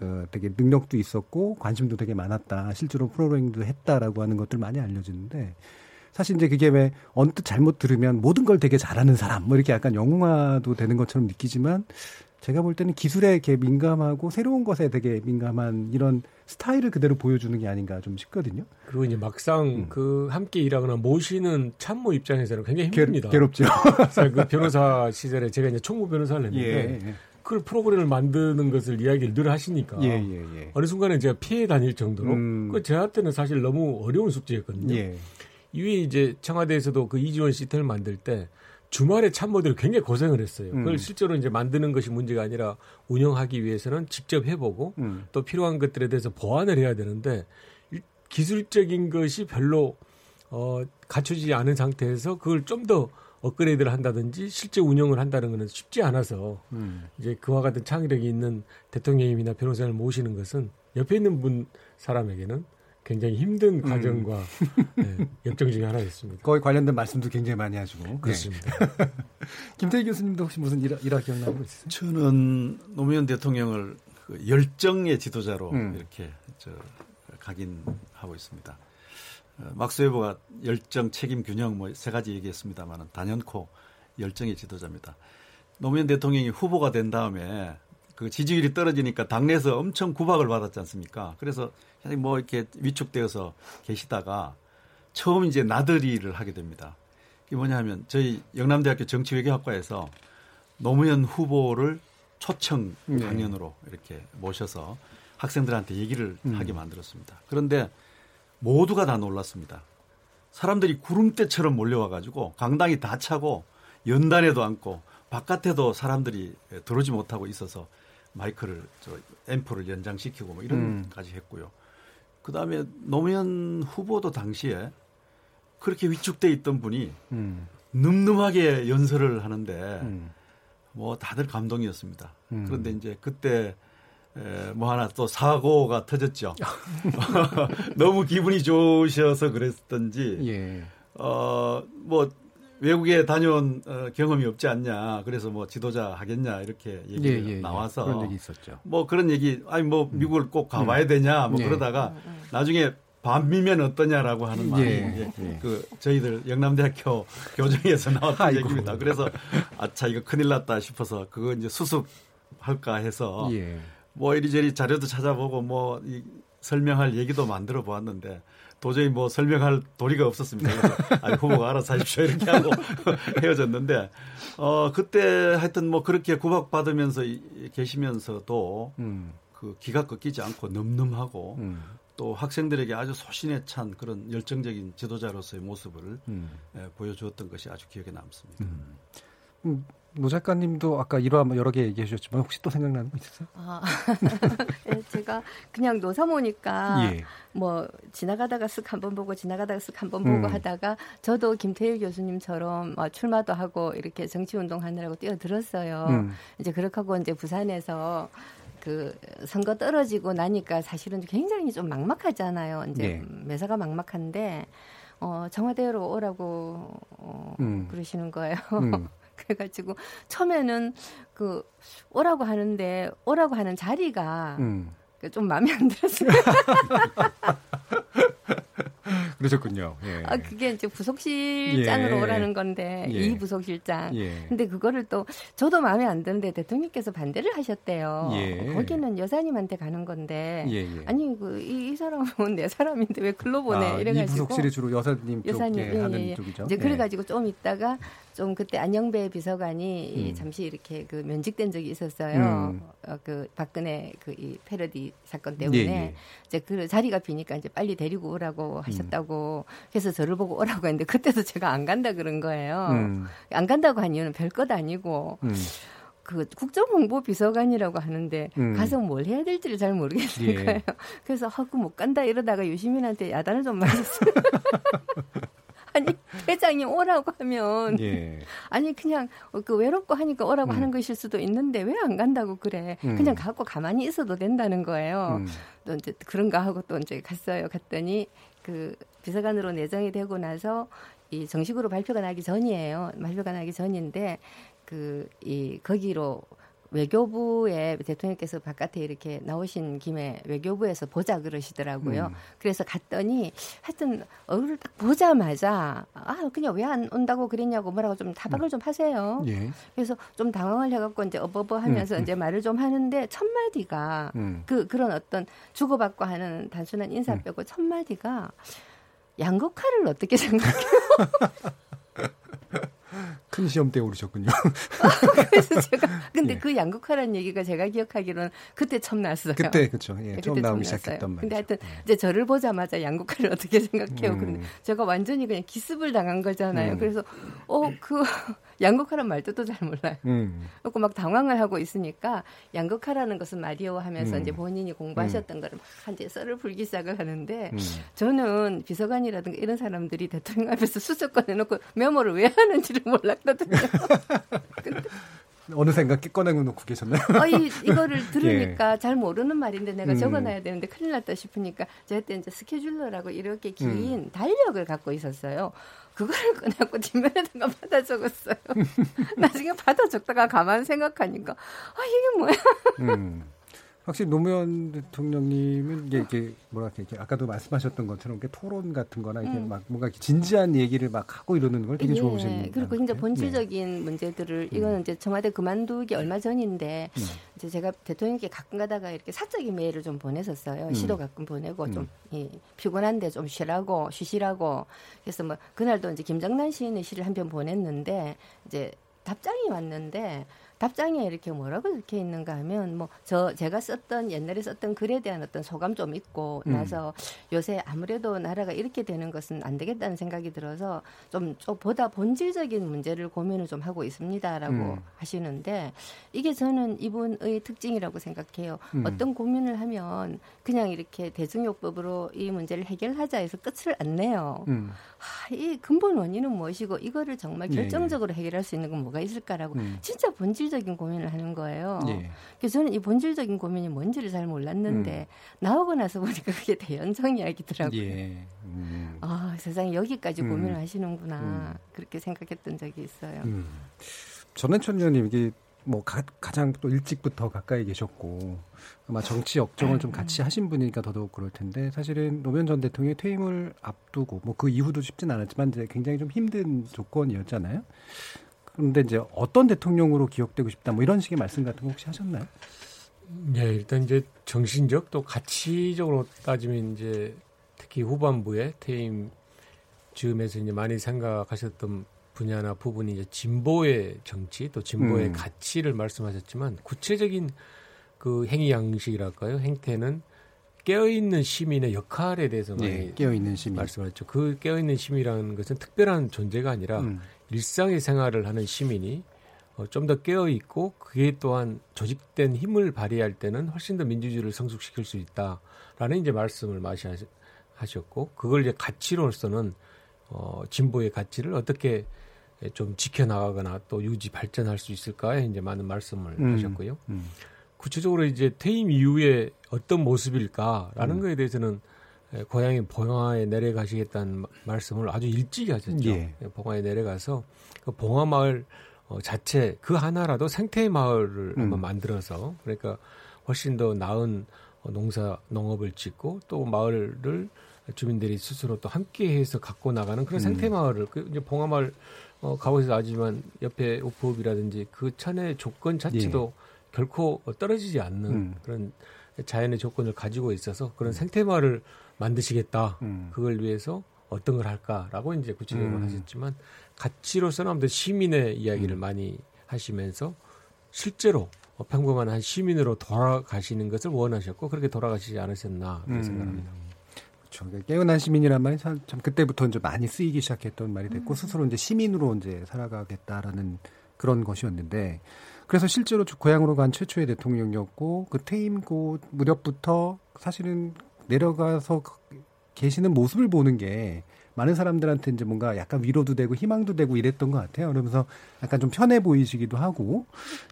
S5: 어, 되게 능력도 있었고 관심도 되게 많았다. 실제로 프로그래밍도 했다라고 하는 것들 많이 알려지는데 사실 이제 그게 왜 언뜻 잘못 들으면 모든 걸 되게 잘하는 사람 뭐 이렇게 약간 영웅화도 되는 것처럼 느끼지만 제가 볼 때는 기술에 이렇게 민감하고 새로운 것에 되게 민감한 이런 스타일을 그대로 보여주는 게 아닌가 좀 싶거든요.
S12: 그리고 이제 막상 그 함께 일하거나 모시는 참모 입장에서는 굉장히
S5: 괴-
S12: 힘듭니다.
S5: 괴 롭죠.
S12: 그래서 그 변호사 시절에 제가 이제 총무 변호사를 했는데
S5: 예, 예.
S12: 그걸 프로그램을 만드는 것을 이야기를 늘 하시니까
S5: 예, 예, 예.
S12: 어느 순간에 제가 피해 다닐 정도로
S5: 음.
S12: 그 저한테는 사실 너무 어려운 숙제였거든요.
S5: 예.
S12: 이후에 이제 청와대에서도 그 이지원 시스템을 만들 때 주말에 참모들이 굉장히 고생을 했어요. 그걸
S5: 음.
S12: 실제로 이제 만드는 것이 문제가 아니라 운영하기 위해서는 직접 해보고
S5: 음.
S12: 또 필요한 것들에 대해서 보완을 해야 되는데 일- 기술적인 것이 별로 어, 갖춰지지 않은 상태에서 그걸 좀 더 업그레이드를 한다든지 실제 운영을 한다는 것은 쉽지 않아서
S5: 음.
S12: 이제 그와 같은 창의력이 있는 대통령님이나 변호사를 모시는 것은 옆에 있는 분 사람에게는 굉장히 힘든
S5: 음.
S12: 과정과 네, 역정 중에 하나였습니다.
S5: 거기 관련된 말씀도 굉장히 많이 하시고.
S12: 그렇습니다.
S5: 네. 김태희 교수님도 혹시 무슨 일화, 일화 기억나는 거 있으세요?
S14: 저는 노무현 대통령을 그 열정의 지도자로
S5: 음.
S14: 이렇게 저 각인하고 있습니다. 어, 막스 웨버가 열정, 책임, 균형 뭐 세 가지 얘기했습니다만 단연코 열정의 지도자입니다. 노무현 대통령이 후보가 된 다음에 그 지지율이 떨어지니까 당내에서 엄청 구박을 받았지 않습니까? 그래서 뭐 이렇게 위축되어서 계시다가 처음 이제 나들이를 하게 됩니다. 이게 뭐냐 하면 저희 영남대학교 정치외교학과에서 노무현 후보를 초청
S5: 네.
S14: 강연으로 이렇게 모셔서 학생들한테 얘기를
S5: 음.
S14: 하게 만들었습니다. 그런데 모두가 다 놀랐습니다. 사람들이 구름대처럼 몰려와가지고 강당이 다 차고 연단에도 앉고 바깥에도 사람들이 들어오지 못하고 있어서 마이크를 저 앰프를 연장시키고 뭐 이런까지 했고요. 그 다음에 노무현 후보도 당시에 그렇게 위축돼 있던 분이
S5: 음.
S14: 늠름하게 연설을 하는데
S5: 음.
S14: 뭐 다들 감동이었습니다.
S5: 음.
S14: 그런데 이제 그때 에, 뭐 하나 또 사고가 터졌죠. 너무 기분이 좋으셔서 그랬던지
S5: 예.
S14: 어뭐 외국에 다녀온 어, 경험이 없지 않냐. 그래서 뭐 지도자 하겠냐 이렇게 얘기
S5: 예, 예, 예.
S14: 나와서
S5: 그런 얘기 있었죠.
S14: 뭐 그런 얘기 아니 뭐 미국을 꼭 가봐야 되냐 뭐
S5: 예.
S14: 그러다가 나중에 밤이면 어떠냐라고 하는 말이
S5: 예, 예.
S14: 그 저희들 영남대학교 교정에서 나왔던
S5: 아이고.
S14: 얘기입니다. 그래서 아차 이거 큰일 났다 싶어서 그거 이제 수습할까 해서
S5: 예.
S14: 뭐 이리저리 자료도 찾아보고 뭐 이, 설명할 얘기도 만들어 보았는데 도저히 뭐 설명할 도리가 없었습니다. 그래서 아니 후보가 알아서 하십시오 이렇게 하고 헤어졌는데 어 그때 하여튼 뭐 그렇게 구박받으면서 이- 계시면서도
S5: 음.
S14: 그 기가 꺾이지 않고 늠름하고
S5: 음.
S14: 또 학생들에게 아주 소신에 찬 그런 열정적인 지도자로서의 모습을
S5: 음.
S14: 예, 보여주었던 것이 아주 기억에 남습니다.
S5: 음, 노 작가님도 아까 일화 뭐 여러 개 얘기해 주셨지만 혹시 또 생각나는 거 있으세요?
S13: 아, 예, 제가 그냥 노사모니까
S5: 예.
S13: 뭐 지나가다가 쓱 한번 보고 지나가다가 쓱 한번 보고
S5: 음.
S13: 하다가 저도 김태일 교수님처럼 어, 출마도 하고 이렇게 정치 운동 하느라고 뛰어들었어요.
S5: 음.
S13: 이제 그렇게 하고 이제 부산에서 그 선거 떨어지고 나니까 사실은 굉장히 좀 막막하잖아요. 이제
S5: 예.
S13: 매사가 막막한데 어, 청와대로 오라고 어,
S5: 음.
S13: 그러시는 거예요.
S5: 음.
S13: 그래가지고 처음에는 그 오라고 하는데 오라고 하는 자리가
S5: 음.
S13: 그좀 마음에 안 들었어요.
S5: 그러셨군요. 예.
S13: 아 그게 이제 부속실장으로
S5: 예.
S13: 오라는 건데
S5: 예.
S13: 이 부속실장.
S5: 예.
S13: 근데 그거를 또 저도 마음에 안 드는데 대통령께서 반대를 하셨대요.
S5: 예.
S13: 거기는 여사님한테 가는 건데
S5: 예, 예.
S13: 아니 그이 이 사람은 내 사람인데 왜 글로 보내
S5: 아, 이
S13: 이래가지고
S5: 부속실이 주로 여사님 쪽에
S13: 여사님 예,
S5: 하는
S13: 예, 예.
S5: 쪽이죠.
S13: 이제
S5: 예.
S13: 그래가지고 좀 있다가 좀 그때 안영배 비서관이 이
S5: 음.
S13: 잠시 이렇게 그 면직된 적이 있었어요.
S5: 음.
S13: 어, 그 박근혜 그 이 패러디 사건 때문에
S5: 예, 예.
S13: 이제 그 자리가 비니까 이제 빨리 데리고 오라고
S5: 음.
S13: 하셨다고 그래서 저를 보고 오라고 했는데 그때도 제가 안 간다 그런 거예요.
S5: 음.
S13: 안 간다고 한 이유는 별것 아니고
S5: 음.
S13: 그 국정홍보 비서관이라고 하는데
S5: 음.
S13: 가서 뭘 해야 될지를 잘 모르겠는
S5: 예.
S13: 거예요. 그래서 하고 못 간다 이러다가 유시민한테 야단을 좀 맞았어요. 아니 회장이 오라고 하면
S5: 예.
S13: 아니 그냥 그 외롭고 하니까 오라고
S5: 음.
S13: 하는 것일 수도 있는데 왜 안 간다고 그래?
S5: 음.
S13: 그냥 갖고 가만히 있어도 된다는 거예요.
S5: 음.
S13: 또 이제 그런가 하고 또 이제 갔어요. 갔더니 그 비서관으로 내정이 되고 나서 이 정식으로 발표가 나기 전이에요. 발표가 나기 전인데 그 이 거기로 외교부에 대통령께서 바깥에 이렇게 나오신 김에 외교부에서 보자 그러시더라고요.
S5: 음.
S13: 그래서 갔더니 하여튼 얼굴을 딱 보자마자 아 그냥 왜 안 온다고 그랬냐고 뭐라고 좀 타박을 좀 하세요.
S5: 예.
S13: 그래서 좀 당황을 해갖고 이제 어버버 하면서
S5: 음, 음.
S13: 이제 말을 좀 하는데 첫 마디가
S5: 음.
S13: 그 그런 어떤 주고받고 하는 단순한 인사
S5: 음.
S13: 빼고 첫 마디가 양극화를 어떻게 생각해요?
S5: 큰 시험 때 오르셨군요.
S13: 그래서 제가 근데
S5: 예.
S13: 그 양극화라는 얘기가 제가 기억하기로는 그때 처음 났어요.
S5: 그때 그쵸. 예,
S13: 네,
S5: 처음 나오기. 시작했던
S13: 근데
S5: 말이죠.
S13: 하여튼 이제 저를 보자마자 양극화를 어떻게 생각해요?
S5: 음.
S13: 근데 제가 완전히 그냥 기습을 당한 거잖아요.
S5: 음.
S13: 그래서 어 그 양극화란 말도 또 잘 몰라요.
S5: 음.
S13: 그래서 막 당황을 하고 있으니까 양극화라는 것은 말이오 하면서
S5: 음.
S13: 이제 본인이 공부하셨던 거를 막 이제 썰을 풀기 시작을 하는데
S5: 음.
S13: 저는 비서관이라든가 이런 사람들이 대통령 앞에서 수첩 꺼내놓고 메모를 왜 하는지를 몰랐거든요.
S5: 어느 생각 꺼내고 놓고 계셨나요?
S13: 어, 이, 이거를 들으니까 잘 모르는 말인데 내가
S5: 음.
S13: 적어놔야 되는데 큰일 났다 싶으니까 제가 그때 이제 스케줄러라고 이렇게 긴 달력을 갖고 있었어요. 그거를 꺼내고 뒷면에다가 받아 적었어요. 나중에 받아 적다가 가만 생각하니까 아 이게 뭐야?
S5: 음. 확실히 노무현 대통령님은 이게, 이게 뭐랄까 이렇게 아까도 말씀하셨던 것처럼 이렇게 토론 같은 거나 이렇게
S13: 음.
S5: 막 뭔가 진지한 얘기를 막 하고 이러는 걸 되게.
S13: 예, 그리고 굉장히 본질적인 문제들을 이거는 이제 청와대 그만두기 얼마 전인데
S5: 음.
S13: 이제 제가 대통령께 가끔 가다가 이렇게 사적인 메일을 좀 보냈었어요.
S5: 음.
S13: 시도 가끔 보내고
S5: 음.
S13: 좀 예, 피곤한데 좀 쉬라고 쉬시라고 그래서 뭐 그날도 이제 김정난 시인의 시를 한 편 보냈는데 이제 답장이 왔는데 답장에 이렇게 뭐라고 적혀 있는가 하면 뭐 저 제가 썼던 옛날에 썼던 글에 대한 어떤 소감 좀 있고
S16: 음.
S13: 나서 요새 아무래도 나라가 이렇게 되는 것은 안 되겠다는 생각이 들어서 좀, 좀 보다 본질적인 문제를 고민을 좀 하고 있습니다라고
S16: 음.
S13: 하시는데 이게 저는 이분의 특징이라고 생각해요.
S16: 음.
S13: 어떤 고민을 하면 그냥 이렇게 대중요법으로 이 문제를 해결하자 해서 끝을 안 내요.
S5: 음.
S13: 하, 이 근본 원인은 무엇이고 이거를 정말
S5: 예,
S13: 결정적으로 해결할 수 있는 건 뭐가 있을까라고
S5: 음.
S13: 진짜 본질 적인 고민을 하는 거예요.
S5: 예.
S13: 그래서 저는 이 본질적인 고민이 뭔지를 잘 몰랐는데 나오고 나서 보니까 그게 대연성 이야기더라고요.
S5: 예. 음.
S13: 아 세상에 여기까지
S5: 음.
S13: 고민을 하시는구나 그렇게 생각했던 적이 있어요.
S5: 음. 전해천 의원님 이게 뭐 가, 장또 일찍부터 가까이 계셨고 아마 정치 역정을 좀 같이 하신 분이니까 더더욱 그럴 텐데 사실은 노무현 전 대통령의 퇴임을 앞두고 뭐 그 이후도 쉽진 않았지만 이제 굉장히 좀 힘든 조건이었잖아요. 그런데 이제 어떤 대통령으로 기억되고 싶다 뭐 이런 식의 말씀 같은 거 혹시 하셨나요?
S12: 예, 일단 이제 정신적 또 가치적으로 따지면 이제 특히 후반부에 퇴임 즈음에서 이제 많이 생각하셨던 분야나 부분이 이제 진보의 정치 또 진보의
S5: 음.
S12: 가치를 말씀하셨지만 구체적인 그 행위 양식이랄까요 행태는 깨어있는 시민의 역할에 대해서 많이
S5: 예, 깨어있는 시민.
S12: 말씀하셨죠. 그 깨어있는 시민이라는 것은 특별한 존재가 아니라
S5: 음.
S12: 일상의 생활을 하는 시민이 어, 좀 더 깨어 있고 그게 또한 조직된 힘을 발휘할 때는 훨씬 더 민주주의를 성숙시킬 수 있다라는 이제 말씀을 마시 하시- 하셨고 그걸 이제 가치로서는 어, 진보의 가치를 어떻게 좀 지켜나가거나 또 유지 발전할 수 있을까에 이제 많은 말씀을
S5: 음.
S12: 하셨고요.
S5: 음.
S12: 구체적으로 이제 퇴임 이후에 어떤 모습일까라는
S5: 음.
S12: 거에 대해서는 에, 고향인 봉화에 내려가시겠다는 마- 말씀을 아주 일찍 하셨죠.
S5: 예.
S12: 봉화에 내려가서 그 봉화 마을 어, 자체 그 하나라도 생태 마을을
S5: 음.
S12: 한번 만들어서 그러니까 훨씬 더 나은 어, 농사 농업을 짓고 또 마을을 주민들이 스스로 또 함께해서 갖고 나가는 그런
S5: 음.
S12: 생태 마을을 그 이제 봉화 마을 어, 가보셔서 아지만 옆에 오프업이라든지 그 천의 조건 자체도 결코 떨어지지 않는
S5: 예. 음.
S12: 그런 자연의 조건을 가지고 있어서 그런 생태 마을을 만드시겠다.
S5: 음.
S12: 그걸 위해서 어떤 걸 할까라고 이제 구체적으로
S5: 음.
S12: 하셨지만 가치로서는 아무튼 시민의 이야기를
S5: 음.
S12: 많이 하시면서 실제로 어, 평범한 한 시민으로 돌아가시는 것을 원하셨고 그렇게 돌아가시지 않으셨나 그렇게
S5: 음.
S12: 생각합니다.
S5: 그렇죠. 깨어난 시민이란 말이 참, 참 그때부터 이제 많이 쓰이기 시작했던 말이
S13: 음.
S5: 됐고 스스로 이제 시민으로 이제 살아가겠다라는 그런 것이었는데 그래서 실제로 주- 고향으로 간 최초의 대통령이었고 그 퇴임 고 무렵부터 사실은 내려가서 그- 계시는 모습을 보는 게 많은 사람들한테 이제 뭔가 약간 위로도 되고 희망도 되고 이랬던 것 같아요. 그러면서 약간 좀 편해 보이시기도 하고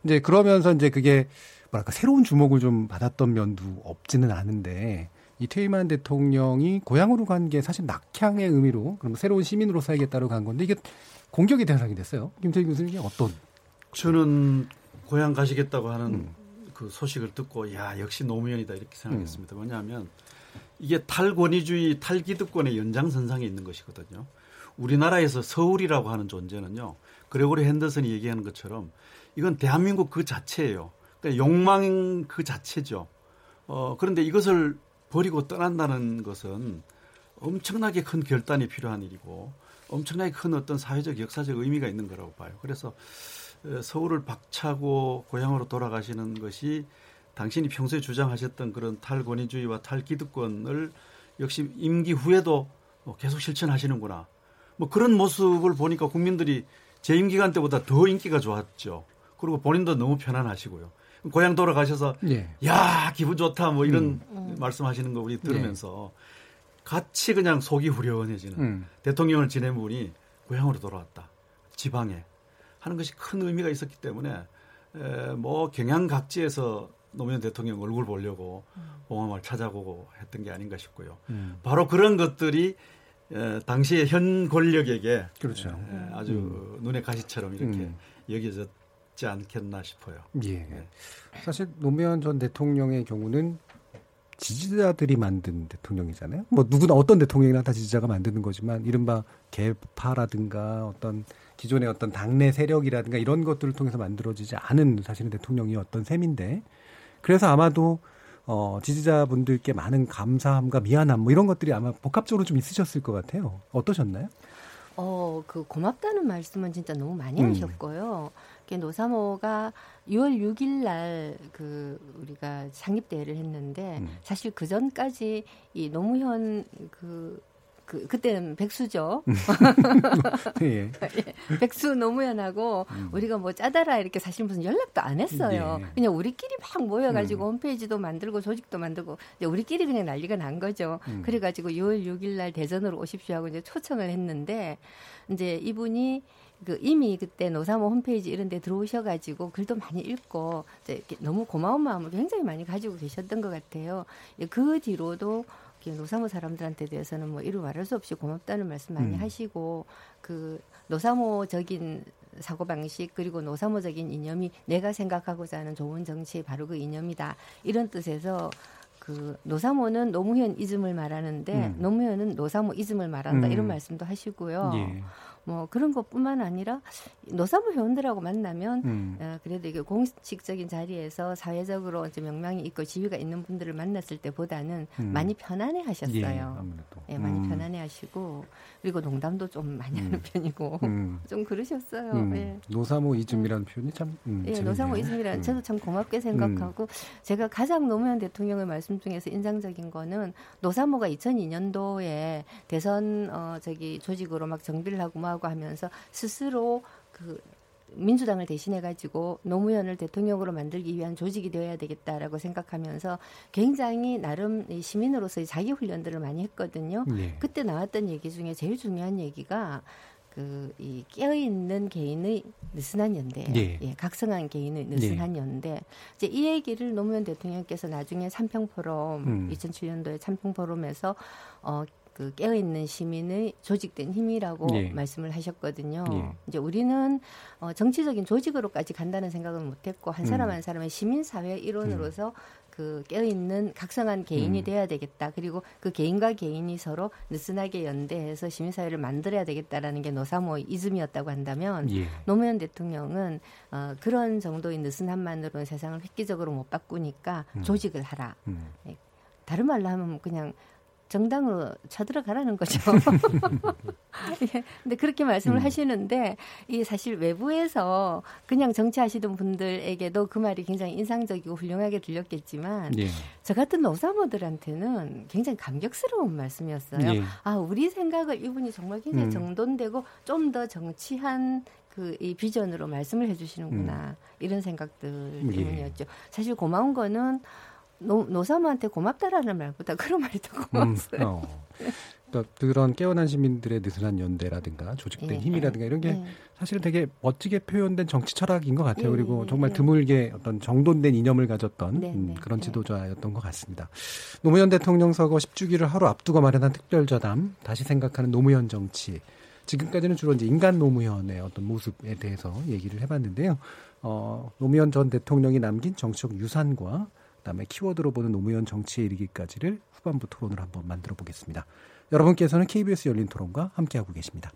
S5: 이제 그러면서 이제 그게 뭐랄까 새로운 주목을 좀 받았던 면도 없지는 않은데 이 퇴임한 대통령이 고향으로 간 게 사실 낙향의 의미로 그럼 새로운 시민으로 살겠다로 간 건데 이게 공격의 대상이 됐어요. 김태희 교수님이 어떤?
S14: 저는 고향 가시겠다고 하는
S5: 음.
S14: 그 소식을 듣고 야 역시 노무현이다 이렇게 생각했습니다. 뭐냐면 이게 탈권위주의 탈기득권의 연장선상에 있는 것이거든요. 우리나라에서 서울이라고 하는 존재는요. 그레고리 핸더슨이 얘기하는 것처럼 이건 대한민국 그 자체예요. 그러니까 욕망 그 자체죠. 어, 그런데 이것을 버리고 떠난다는 것은 엄청나게 큰 결단이 필요한 일이고 엄청나게 큰 어떤 사회적 역사적 의미가 있는 거라고 봐요. 그래서 어, 서울을 박차고 고향으로 돌아가시는 것이 당신이 평소에 주장하셨던 그런 탈권위주의와 탈기득권을 역시 임기 후에도 어, 계속 실천하시는구나. 뭐 그런 모습을 보니까 국민들이 재임 기간 때보다 더 인기가 좋았죠. 그리고 본인도 너무 편안하시고요. 고향 돌아가셔서
S5: 예.
S14: 야 기분 좋다 뭐 이런
S5: 음.
S14: 말씀하시는 거 우리 들으면서 같이 그냥 속이 후련해지는
S5: 음.
S14: 대통령을 지낸 분이 고향으로 돌아왔다 지방에 하는 것이 큰 의미가 있었기 때문에 에, 뭐 경양 각지에서 노무현 대통령 얼굴 보려고 봉화마을 찾아보고 했던 게 아닌가 싶고요.
S5: 음.
S14: 바로 그런 것들이 에, 당시의 현 권력에게
S5: 그렇죠.
S14: 에, 아주 눈의 가시처럼 이렇게
S5: 음.
S14: 여겨졌지 않겠나 싶어요.
S5: 예. 사실 노무현 전 대통령의 경우는 지지자들이 만든 대통령이잖아요. 뭐 누구나 어떤 대통령이나 다 지지자가 만드는 거지만 이른바 개파라든가 어떤 기존의 어떤 당내 세력이라든가 이런 것들을 통해서 만들어지지 않은 사실은 대통령이었던 셈인데 그래서 아마도 어, 지지자분들께 많은 감사함과 미안함 뭐 이런 것들이 아마 복합적으로 좀 있으셨을 것 같아요. 어떠셨나요?
S13: 어, 그 고맙다는 말씀은 진짜 너무 많이
S5: 음.
S13: 하셨고요. 그 노사모가 6월 6일 날 그 우리가 창립 대회를 했는데
S5: 음.
S13: 사실 그 전까지 이 노무현 그 그, 그때는 백수죠.
S5: 예.
S13: 백수 노무현하고 우리가 뭐 짜다라 이렇게 사실 무슨 연락도 안 했어요.
S5: 예.
S13: 그냥 우리끼리 막 모여가지고 홈페이지도 만들고 조직도 만들고 이제 우리끼리 그냥 난리가 난 거죠.
S5: 음.
S13: 그래가지고 6월 6일 날 대전으로 오십시오 하고 이제 초청을 했는데 이제 이분이 그 이미 그때 노사모 홈페이지 이런 데 들어오셔가지고 글도 많이 읽고 이제 너무 고마운 마음을 굉장히 많이 가지고 계셨던 것 같아요. 예, 그 뒤로도 이렇게 노사모 사람들한테 대해서는 뭐 이루 말할 수 없이 고맙다는 말씀 많이
S5: 음.
S13: 하시고 그 노사모적인 사고 방식 그리고 노사모적인 이념이 내가 생각하고자 하는 좋은 정치의 바로 그 이념이다 이런 뜻에서 그 노사모는 노무현 이즘을 말하는데
S5: 음.
S13: 노무현은 노사모 이즘을 말한다
S5: 음.
S13: 이런 말씀도 하시고요.
S5: 예.
S13: 뭐 그런 것뿐만 아니라 노사모 회원들하고 만나면
S5: 음.
S13: 어, 그래도 이게 공식적인 자리에서 사회적으로 이제 명망이 있고 지위가 있는 분들을 만났을 때보다는
S5: 음.
S13: 많이 편안해 하셨어요.
S5: 예.
S13: 예, 많이
S5: 음.
S13: 편안해 하시고 그리고 농담도 좀 많이 하는 편이고
S5: 음.
S13: 좀 그러셨어요.
S5: 음,
S13: 예.
S5: 노사모 이즘이라는 표현이 참 음,
S13: 예,
S5: 재밌네요.
S13: 노사모 이즘이라는
S5: 음.
S13: 저도 참 고맙게 생각하고 제가 가장 노무현 대통령의 말씀 중에서 인상적인 거는 노사모가 2002년도에 대선 어 저기 조직으로 막 정비를 하고 뭐 하고 하면서 스스로 그 민주당을 대신해 가지고 노무현을 대통령으로 만들기 위한 조직이 되어야 되겠다라고 생각하면서 굉장히 나름 이 시민으로서의 자기 훈련들을 많이 했거든요.
S5: 네.
S13: 그때 나왔던 얘기 중에 제일 중요한 얘기가 그 이 깨어 있는 개인의 느슨한 연대예요.
S5: 예.
S13: 예, 각성한 개인의 느슨한 연대. 이제 이 얘기를 노무현 대통령께서 나중에 삼평 포럼
S5: 음.
S13: 2007년도에 삼평 포럼에서 어. 그 깨어있는 시민의 조직된 힘이라고
S5: 예.
S13: 말씀을 하셨거든요.
S5: 예.
S13: 이제 우리는 어, 정치적인 조직으로까지 간다는 생각은 못했고 한 사람
S5: 음.
S13: 한 사람의 시민 사회 일원으로서 그 깨어있는 각성한 개인이
S5: 음.
S13: 돼야 되겠다. 그리고 그 개인과 개인이 서로 느슨하게 연대해서 시민사회를 만들어야 되겠다라는 게 노사모의 이즘이었다고 한다면
S5: 예.
S13: 노무현 대통령은 어, 그런 정도의 느슨함만으로는 세상을 획기적으로 못 바꾸니까
S5: 음.
S13: 조직을 하라.
S5: 음.
S13: 예. 다른 말로 하면 그냥 정당으로 쳐들어가라는 거죠. 예, 근데 그렇게 말씀을
S5: 음.
S13: 하시는데 이 사실 외부에서 그냥 정치하시던 분들에게도 그 말이 굉장히 인상적이고 훌륭하게 들렸겠지만
S5: 예.
S13: 저 같은 노사모들한테는 굉장히 감격스러운 말씀이었어요.
S5: 예.
S13: 아 우리 생각을 이분이 정말 굉장히
S5: 음.
S13: 정돈되고 좀 더 정치한 그이 비전으로 말씀을 해주시는구나 이런 생각들
S5: 음. 예.
S13: 때문이었죠. 사실 고마운 거는 노, 노사모한테 고맙다라는 말보다 그런 말이 더 고마웠어요.
S5: 음, 어. 그러니까 그런 깨어난 시민들의 느슨한 연대라든가 조직된
S13: 예,
S5: 힘이라든가 이런 게
S13: 예.
S5: 사실은 되게 멋지게 표현된 정치 철학인 것 같아요.
S13: 예,
S5: 그리고
S13: 예,
S5: 정말
S13: 예.
S5: 드물게 어떤 정돈된 이념을 가졌던
S13: 네,
S5: 음,
S13: 네,
S5: 그런
S13: 네.
S5: 지도자였던 것 같습니다. 노무현 대통령 서거 10주기를 하루 앞두고 마련한 특별자담 다시 생각하는 노무현 정치. 지금까지는 주로 이제 인간 노무현의 어떤 모습에 대해서 얘기를 해봤는데요. 어, 노무현 전 대통령이 남긴 정치적 유산과 그다음에 키워드로 보는 노무현 정치에 이르기까지를 후반부 토론을 한번 만들어 보겠습니다. 여러분께서는 KBS 열린 토론과 함께하고 계십니다.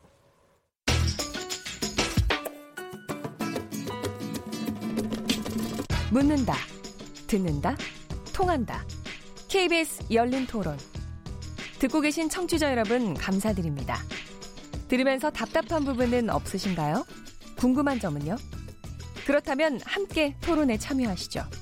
S6: 묻는다, 듣는다, 통한다. KBS 열린 토론. 듣고 계신 청취자 여러분, 감사드립니다. 들으면서 답답한 부분은 없으신가요? 궁금한 점은요? 그렇다면 함께 토론에 참여하시죠.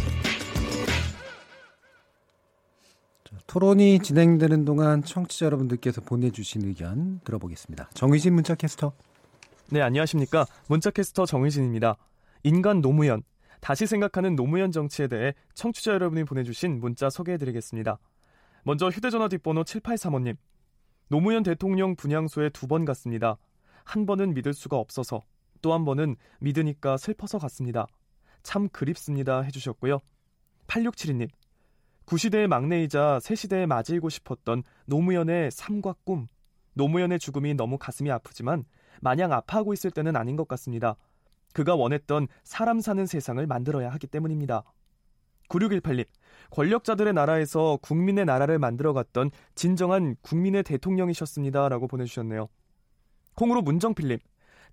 S5: 토론이 진행되는 동안 청취자 여러분들께서 보내주신 의견 들어보겠습니다. 정의진 문자 캐스터.
S16: 네, 안녕하십니까. 문자캐스터 정의진입니다. 인간 노무현. 다시 생각하는 노무현 정치에 대해 청취자 여러분이 보내주신 문자 소개해드리겠습니다. 먼저 휴대전화 뒷번호 7835님. 노무현 대통령 분향소에 두 번 갔습니다. 한 번은 믿을 수가 없어서, 또 한 번은 믿으니까 슬퍼서 갔습니다. 참 그립습니다. 해주셨고요. 8672님. 구시대의 막내이자 새시대의 맞이고 싶었던 노무현의 삶과 꿈. 노무현의 죽음이 너무 가슴이 아프지만 마냥 아파하고 있을 때는 아닌 것 같습니다. 그가 원했던 사람 사는 세상을 만들어야 하기 때문입니다. 9618님, 권력자들의 나라에서 국민의 나라를 만들어갔던 진정한 국민의 대통령이셨습니다. 라고 보내주셨네요. 콩으로 문정필님,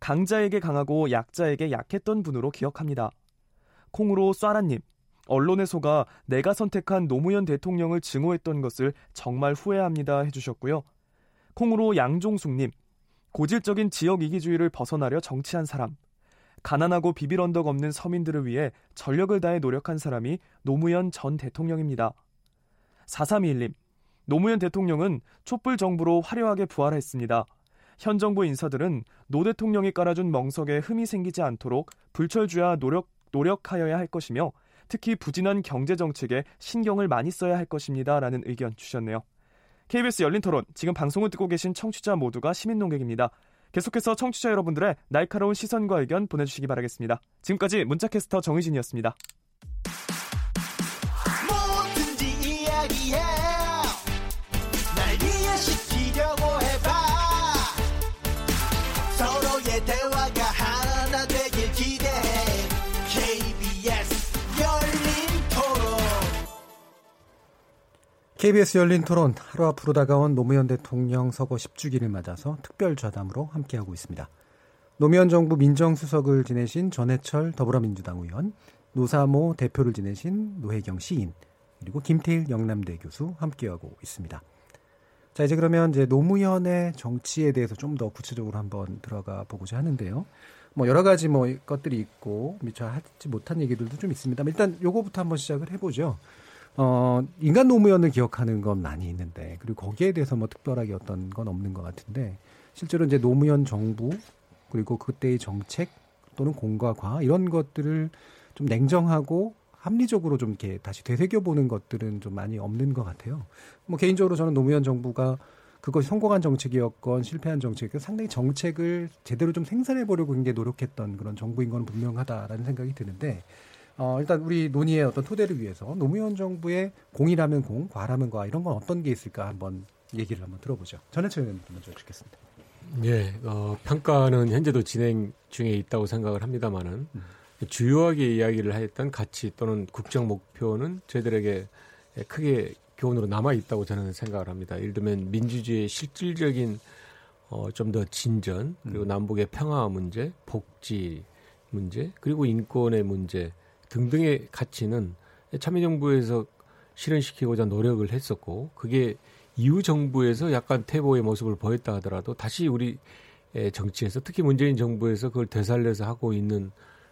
S16: 강자에게 강하고 약자에게 약했던 분으로 기억합니다. 콩으로 쏴라님, 언론에 속아 내가 선택한 노무현 대통령을 증오했던 것을 정말 후회합니다 해주셨고요. 콩으로 양종숙님, 고질적인 지역 이기주의를 벗어나려 정치한 사람, 가난하고 비빌 언덕 없는 서민들을 위해 전력을 다해 노력한 사람이 노무현 전 대통령입니다. 4321님, 노무현 대통령은 촛불 정부로 화려하게 부활했습니다. 현 정부 인사들은 노 대통령이 깔아준 멍석에 흠이 생기지 않도록 불철주야 노력, 노력하여야 할 것이며 특히 부진한 경제 정책에 신경을 많이 써야 할 것입니다. 라는 의견 주셨네요. KBS 열린 토론, 지금 방송을 듣고 계신 청취자 모두가 시민 논객입니다. 계속해서 청취자 여러분들의 날카로운 시선과 의견 보내주시기 바라겠습니다. 지금까지 문자캐스터 정의진이었습니다.
S5: KBS 열린 토론 하루 앞으로 다가온 노무현 대통령 서거 10주기를 맞아서 특별 좌담으로 함께하고 있습니다. 노무현 정부 민정수석을 지내신 전해철 더불어민주당 의원, 노사모 대표를 지내신 노혜경 시인, 그리고 김태일 영남대 교수 함께하고 있습니다. 자, 이제 그러면 이제 노무현의 정치에 대해서 좀 더 구체적으로 한번 들어가 보고자 하는데요. 뭐 여러 가지 뭐 것들이 있고 미처 하지 못한 얘기들도 좀 있습니다. 일단 요거부터 한번 시작을 해보죠. 어, 인간 노무현을 기억하는 건 많이 있는데, 그리고 거기에 대해서 뭐 특별하게 어떤 건 없는 것 같은데, 실제로 이제 노무현 정부, 그리고 그때의 정책 또는 공과 과 이런 것들을 좀 냉정하고 합리적으로 좀 이렇게 다시 되새겨 보는 것들은 좀 많이 없는 것 같아요. 뭐 개인적으로 저는 노무현 정부가 그것이 성공한 정책이었건 실패한 정책이었건 상당히 정책을 제대로 좀 생산해 보려고 굉장히 노력했던 그런 정부인 건 분명하다라는 생각이 드는데, 어, 일단 우리 논의의 어떤 토대를 위해서 노무현 정부의 공이라면 공, 과라면 과 이런 건 어떤 게 있을까 한번 얘기를 한번 들어보죠. 전해철 의원 먼저 듣겠습니다.
S12: 예, 어, 평가는 현재도 진행 중에 있다고 생각을 합니다만은 음. 주요하게 이야기를 했던 가치 또는 국정 목표는 저희들에게 크게 교훈으로 남아 있다고 저는 생각을 합니다. 예를 들면 민주주의의 실질적인 어, 좀 더 진전 그리고 음. 남북의 평화 문제, 복지 문제 그리고 인권의 문제 등등의 가치는 참여정부에서 실현시키고자 노력을 했었고 그게 이후 정부에서 약간 퇴보의 모습을 보였다 하더라도 다시 우리 정치에서 특히 문재인 정부에서 그걸 되살려서 하고 있는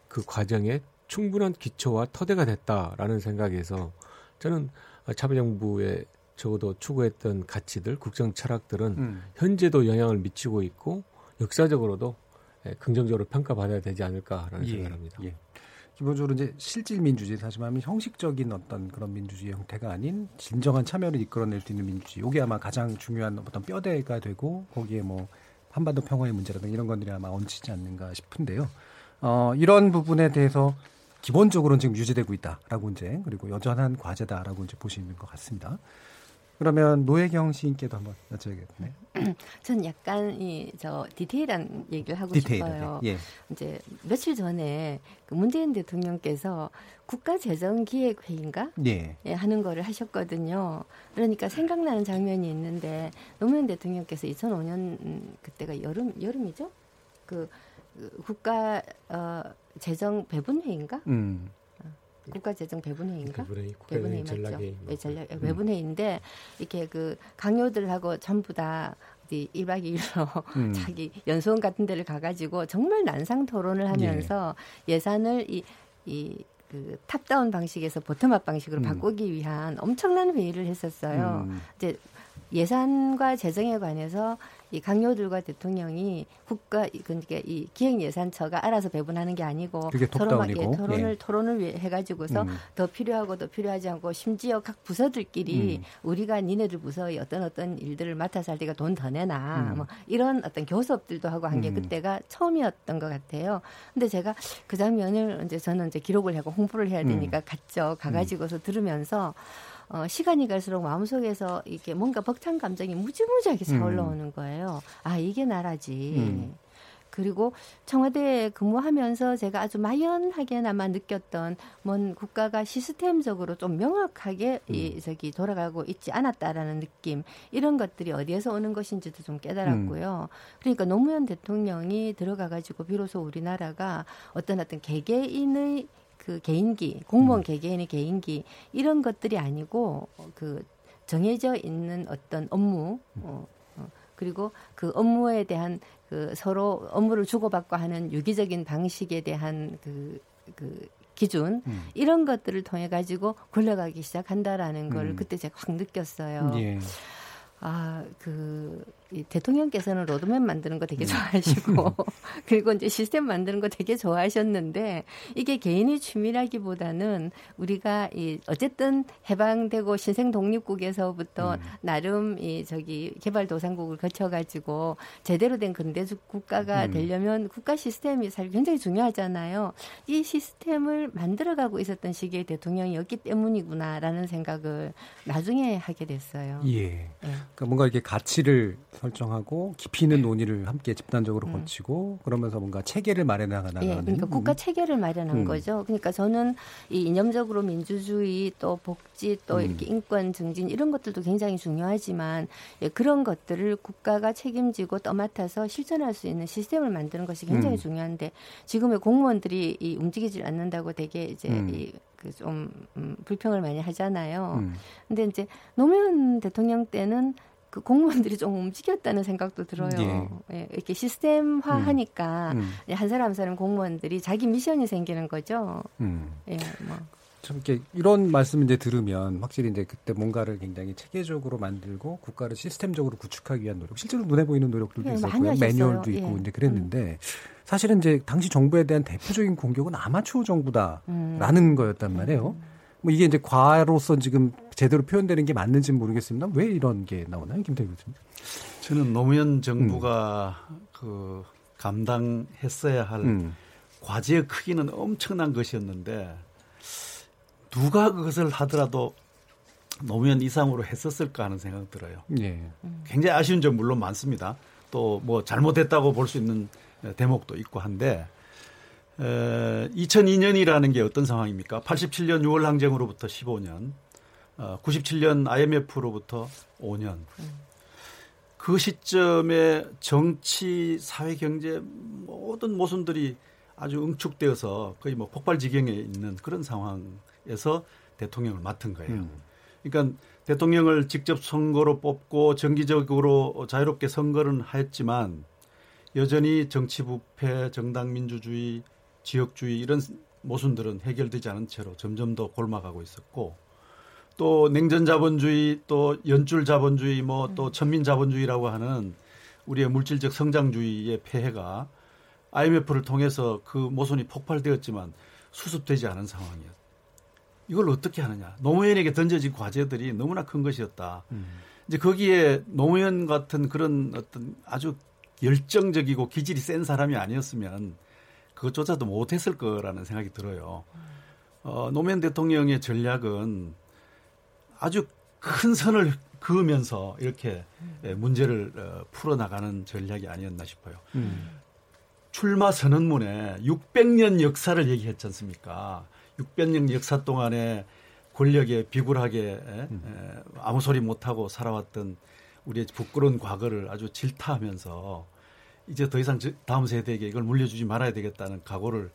S12: 그 과정에 충분한 기초와 터대가 됐다라는 생각에서 저는 참여정부의 적어도 추구했던 가치들, 국정 철학들은 음. 현재도 영향을 미치고 있고 역사적으로도 긍정적으로 평가받아야 되지 않을까라는 예, 생각을 합니다. 예.
S5: 기본적으로 이제 실질 민주주의 다시 말하면 형식적인 어떤 그런 민주주의 형태가 아닌 진정한 참여를 이끌어낼 수 있는 민주주의. 이게 아마 가장 중요한 어떤 뼈대가 되고 거기에 뭐 한반도 평화의 문제라든가 이런 것들이 아마 얹히지 않는가 싶은데요. 어, 이런 부분에 대해서 기본적으로는 지금 유지되고 있다라고 이제 그리고 여전한 과제다라고 이제 보시는 것 같습니다. 그러면 노혜경 시인께도 한번 여쭤야겠네.
S13: 전 약간 이 저 디테일한 얘기를 하고 디테일하게. 싶어요. 예. 이제 며칠 전에 그 문재인 대통령께서 국가재정기획회의인가 예. 예, 하는 거를 하셨거든요. 그러니까 생각나는 장면이 있는데 노무현 대통령께서 2005년 음, 그때가 여름 여름이죠. 그, 그 국가 어, 재정 배분회인가? 음. 국가재정 배분회인가?
S12: 배분회, 배분회 맞죠? 네,
S13: 전략 음. 배분회인데 이렇게 그 강요들하고 전부 다 어디 1박 2일로 음. 자기 연수원 같은 데를 가 가지고 정말 난상 토론을 하면서 예. 산을 이, 이, 그 top-down 방식에서 bottom-up 방식으로 음. 바꾸기 위한 엄청난 회의를 했었어요. 음. 이제 예산과 재정에 관해서 이 각료들과 대통령이 국가 그러니까 이 기획 예산처가 알아서 배분하는 게 아니고
S5: 토론, 예,
S13: 토론을 예. 토론을 해가지고서 음. 더 필요하고 더 필요하지 않고 심지어 각 부서들끼리 음. 우리가 니네들 부서의 어떤 어떤 일들을 맡아서 할 때가 돈 더 내나 음. 뭐 이런 어떤 교섭들도 하고 한게 음. 그때가 처음이었던 것 같아요. 근데 제가 그 장면을 이제 저는 이제 기록을 하고 홍보를 해야 되니까 음. 갔죠. 가가지고서 들으면서. 어, 시간이 갈수록 마음속에서 이렇게 뭔가 벅찬 감정이 무지무지하게 차올라오는 음. 거예요. 아, 이게 나라지. 음. 그리고 청와대에 근무하면서 제가 아주 막연하게나마 느꼈던 뭔 국가가 시스템적으로 좀 명확하게 이
S5: 음.
S13: 저기 돌아가고 있지 않았다라는 느낌 이런 것들이 어디에서 오는 것인지도 좀 깨달았고요. 그러니까 노무현 대통령이 들어가 가지고 비로소 우리나라가 어떤 어떤 개개인의 그 개인기, 공무원 개개인의 개인기 이런 것들이 아니고 어, 그 정해져 있는 어떤 업무 어, 어, 그리고 그 업무에 대한 그 서로 업무를 주고받고 하는 유기적인 방식에 대한 그, 그 기준
S5: 음.
S13: 이런 것들을 통해 가지고 굴러가기 시작한다라는 걸
S5: 음.
S13: 그때 제가 확 느꼈어요.
S5: 예.
S13: 아, 그, 이 대통령께서는 로드맵 만드는 거 되게
S5: 음.
S13: 좋아하시고, 그리고 이제 시스템 만드는 거 되게 좋아하셨는데, 이게 개인의 취미라기보다는 우리가 이, 어쨌든 해방되고 신생 독립국에서부터
S5: 음.
S13: 나름 이, 저기, 개발도상국을 거쳐가지고, 제대로 된 근대적 국가가
S5: 음.
S13: 되려면 국가 시스템이 사실 굉장히 중요하잖아요. 이 시스템을 만들어가고 있었던 시기의 대통령이었기 때문이구나라는 생각을 나중에 하게 됐어요.
S5: 예. 그러니까 뭔가 이렇게 가치를 설정하고 깊이 있는 논의를 함께 집단적으로 거치고 그러면서 뭔가 체계를 마련해 나가는.
S13: 예, 그러니까 국가 체계를 마련한
S5: 음.
S13: 거죠. 그러니까 저는 이 이념적으로 민주주의 또 복지 또
S5: 음.
S13: 이렇게 인권 증진 이런 것들도 굉장히 중요하지만 예, 그런 것들을 국가가 책임지고 떠맡아서 실천할 수 있는 시스템을 만드는 것이 굉장히
S5: 음.
S13: 중요한데 지금의 공무원들이 이 움직이질 않는다고 되게 이제
S5: 음.
S13: 이 그좀 음, 불평을 많이 하잖아요.
S5: 음.
S13: 근데 이제 노무현 대통령 때는 그 공무원들이 좀 움직였다는 생각도 들어요. 예, 이렇게 시스템화 하니까
S5: 음.
S13: 이제 한 사람 한 사람 공무원들이 자기 미션이 생기는 거죠.
S5: 음.
S13: 예, 뭐.
S5: 참 이렇게 이런 말씀 이제 들으면 확실히 이제 그때 뭔가를 굉장히 체계적으로 만들고 국가를 시스템적으로 구축하기 위한 노력, 실제로 눈에 보이는 노력들도
S13: 예,
S5: 있었고요. 매뉴얼도
S13: 예.
S5: 있고 이제 그랬는데 사실은 이제 당시 정부에 대한 대표적인 공격은 아마추어 정부다라는
S13: 음.
S5: 거였단 말이에요. 뭐 이게 이제 과로서 지금 제대로 표현되는 게 맞는지는 모르겠습니다. 왜 이런 게 나오나요, 김태희 교수님?
S14: 저는 노무현 정부가
S5: 음.
S14: 그 감당했어야 할
S5: 음.
S14: 과제의 크기는 엄청난 것이었는데 누가 그것을 하더라도 노무현 이상으로 했었을까 하는 생각 들어요.
S5: 예.
S14: 굉장히 아쉬운 점 물론 많습니다. 또 뭐 잘못했다고 볼 수 있는 대목도 있고 한데 에, 2002년이라는 게 어떤 상황입니까? 87년 6월 항쟁으로부터 15년, 어, 97년 IMF로부터 5년. 그 시점에 정치, 사회, 경제 모든 모순들이 아주 응축되어서 거의 뭐 폭발 지경에 있는 그런 상황에서 대통령을 맡은 거예요. 그러니까 대통령을 직접 선거로 뽑고 정기적으로 자유롭게 선거는 했지만 여전히 정치 부패, 정당 민주주의, 지역주의 이런 모순들은 해결되지 않은 채로 점점 더 골마가고 있었고 또 냉전 자본주의 또 연줄 자본주의 뭐 또 천민 자본주의라고 하는 우리의 물질적 성장주의의 폐해가 IMF를 통해서 그 모순이 폭발되었지만 수습되지 않은 상황이었. 이걸 어떻게 하느냐. 노무현에게 던져진 과제들이 너무나 큰 것이었다. 이제 거기에 노무현 같은 그런 어떤 아주 열정적이고 기질이 센 사람이 아니었으면 그것조차도 못했을 거라는 생각이 들어요. 어, 노무현 대통령의 전략은 아주 큰 선을 그으면서 이렇게 예, 문제를 어, 풀어나가는 전략이 아니었나 싶어요. 출마 선언문에 600년 역사를 얘기했지 않습니까? 600년 역사 동안에 권력에 비굴하게 에, 에, 아무 소리 못하고 살아왔던 우리의 부끄러운 과거를 아주 질타하면서 이제 더 이상 저- 다음 세대에게 이걸 물려주지 말아야 되겠다는 각오를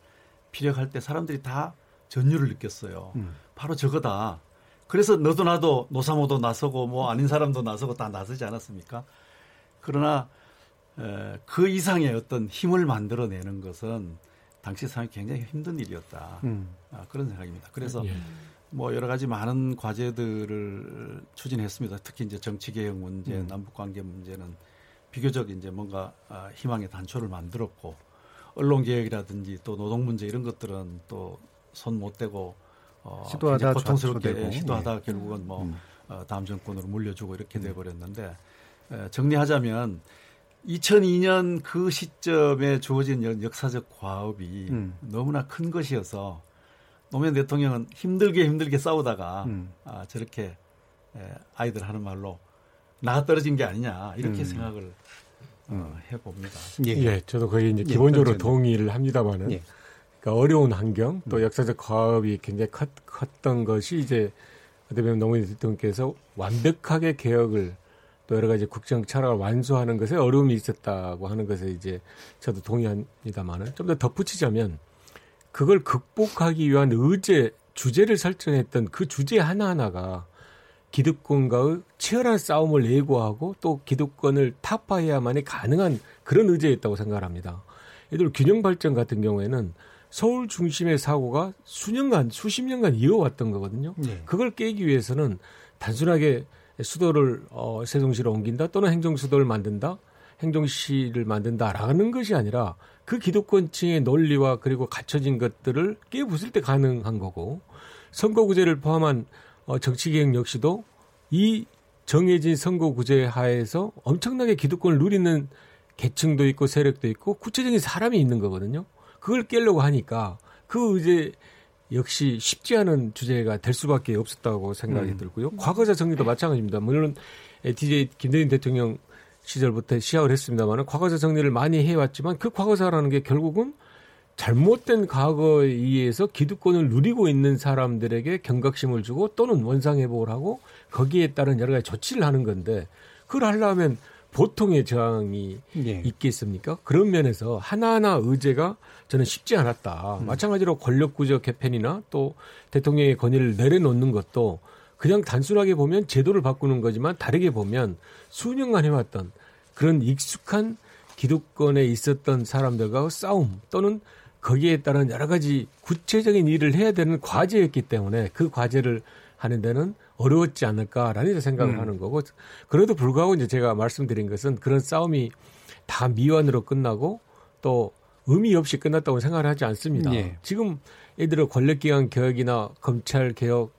S14: 피력할 때 사람들이 다 전율을 느꼈어요. 바로 저거다. 그래서 너도 나도 노사모도 나서고 뭐 아닌 사람도 나서고 다 나서지 않았습니까? 그러나 에, 그 이상의 어떤 힘을 만들어내는 것은 당시 상황이 굉장히 힘든 일이었다.
S5: 음.
S14: 아, 그런 생각입니다. 그래서
S5: 예.
S14: 뭐 여러 가지 많은 과제들을 추진했습니다. 특히 이제 정치 개혁 문제,
S5: 음.
S14: 남북 관계 문제는 비교적 이제 뭔가 아, 희망의 단초를 만들었고 언론 개혁이라든지 또 노동 문제 이런 것들은 또 손 못 대고 어,
S5: 시도하다
S14: 고통스럽게. 시도하다
S5: 예.
S14: 결국은 뭐
S5: 음.
S14: 어, 다음 정권으로 물려주고 이렇게 돼버렸는데 에, 정리하자면 2002년 그 시점에 주어진 역- 역사적 과업이
S5: 음.
S14: 너무나 큰 것이어서 노무현 대통령은 힘들게 힘들게 싸우다가
S5: 음.
S14: 아, 저렇게 에, 아이들 하는 말로 나가 떨어진 게 아니냐 이렇게
S5: 음.
S14: 생각을 어, 해봅니다.
S12: 예. 예, 저도 거의 이제 기본적으로 동의를 합니다만은 예. 그러니까 어려운 환경 또 음. 역사적 과업이 굉장히 컸, 컸던 것이 이제 어떻게 보면 노무현 대통령께서 완벽하게 개혁을 또 여러 가지 국정 철학을 완수하는 것에 어려움이 있었다고 하는 것에 이제 저도 동의합니다만은 좀 더 덧붙이자면 그걸 극복하기 위한 의제 주제를 설정했던 그 주제 하나하나가 기득권과의 치열한 싸움을 예고하고 또 기득권을 타파해야만이 가능한 그런 의제였다고 생각합니다. 예를 들어 균형 발전 같은 경우에는 서울 중심의 사고가 수년간 수십 년간 이어왔던 거거든요. 네. 그걸 깨기 위해서는 단순하게 수도를 어, 세종시로 옮긴다 또는 행정 수도를 만든다, 행정시를 만든다라는 것이 아니라 그 기득권층의 논리와 그리고 갖춰진 것들을 깨부술 때 가능한 거고 선거구제를 포함한 어, 정치개혁 역시도 이 정해진 선거구제 하에서 엄청나게 기득권을 누리는 계층도 있고 세력도 있고 구체적인 사람이 있는 거거든요. 그걸 깨려고 하니까 그 의제 역시 쉽지 않은 주제가 될 수밖에 없었다고 생각이 음. 들고요. 과거사 정리도 마찬가지입니다. 물론 DJ 김대중 대통령 시절부터 시작을 했습니다만 과거사 정리를 많이 해왔지만 그 과거사라는 게 결국은 잘못된 과거에 의해서 기득권을 누리고 있는 사람들에게 경각심을 주고 또는 원상회복을 하고 거기에 따른 여러 가지 조치를 하는 건데 그걸 하려면 보통의 저항이 예. 있겠습니까? 그런 면에서 하나하나 의제가 저는 쉽지 않았다. 음. 마찬가지로 권력구조 개편이나 또 대통령의 권위를 내려놓는 것도 그냥 단순하게 보면 제도를 바꾸는 거지만 다르게 보면 수년간 해왔던 그런 익숙한 기득권에 있었던 사람들과 싸움 또는 거기에 따른 여러 가지 구체적인 일을 해야 되는 과제였기 때문에 그 과제를 하는 데는 어려웠지 않을까라는 생각을 음. 하는 거고 그래도 불구하고 이제 제가 말씀드린 것은 그런 싸움이 다 미완으로 끝나고 또 의미 없이 끝났다고 생각을 하지 않습니다. 예. 지금 예를 권력기관 개혁이나 검찰 개혁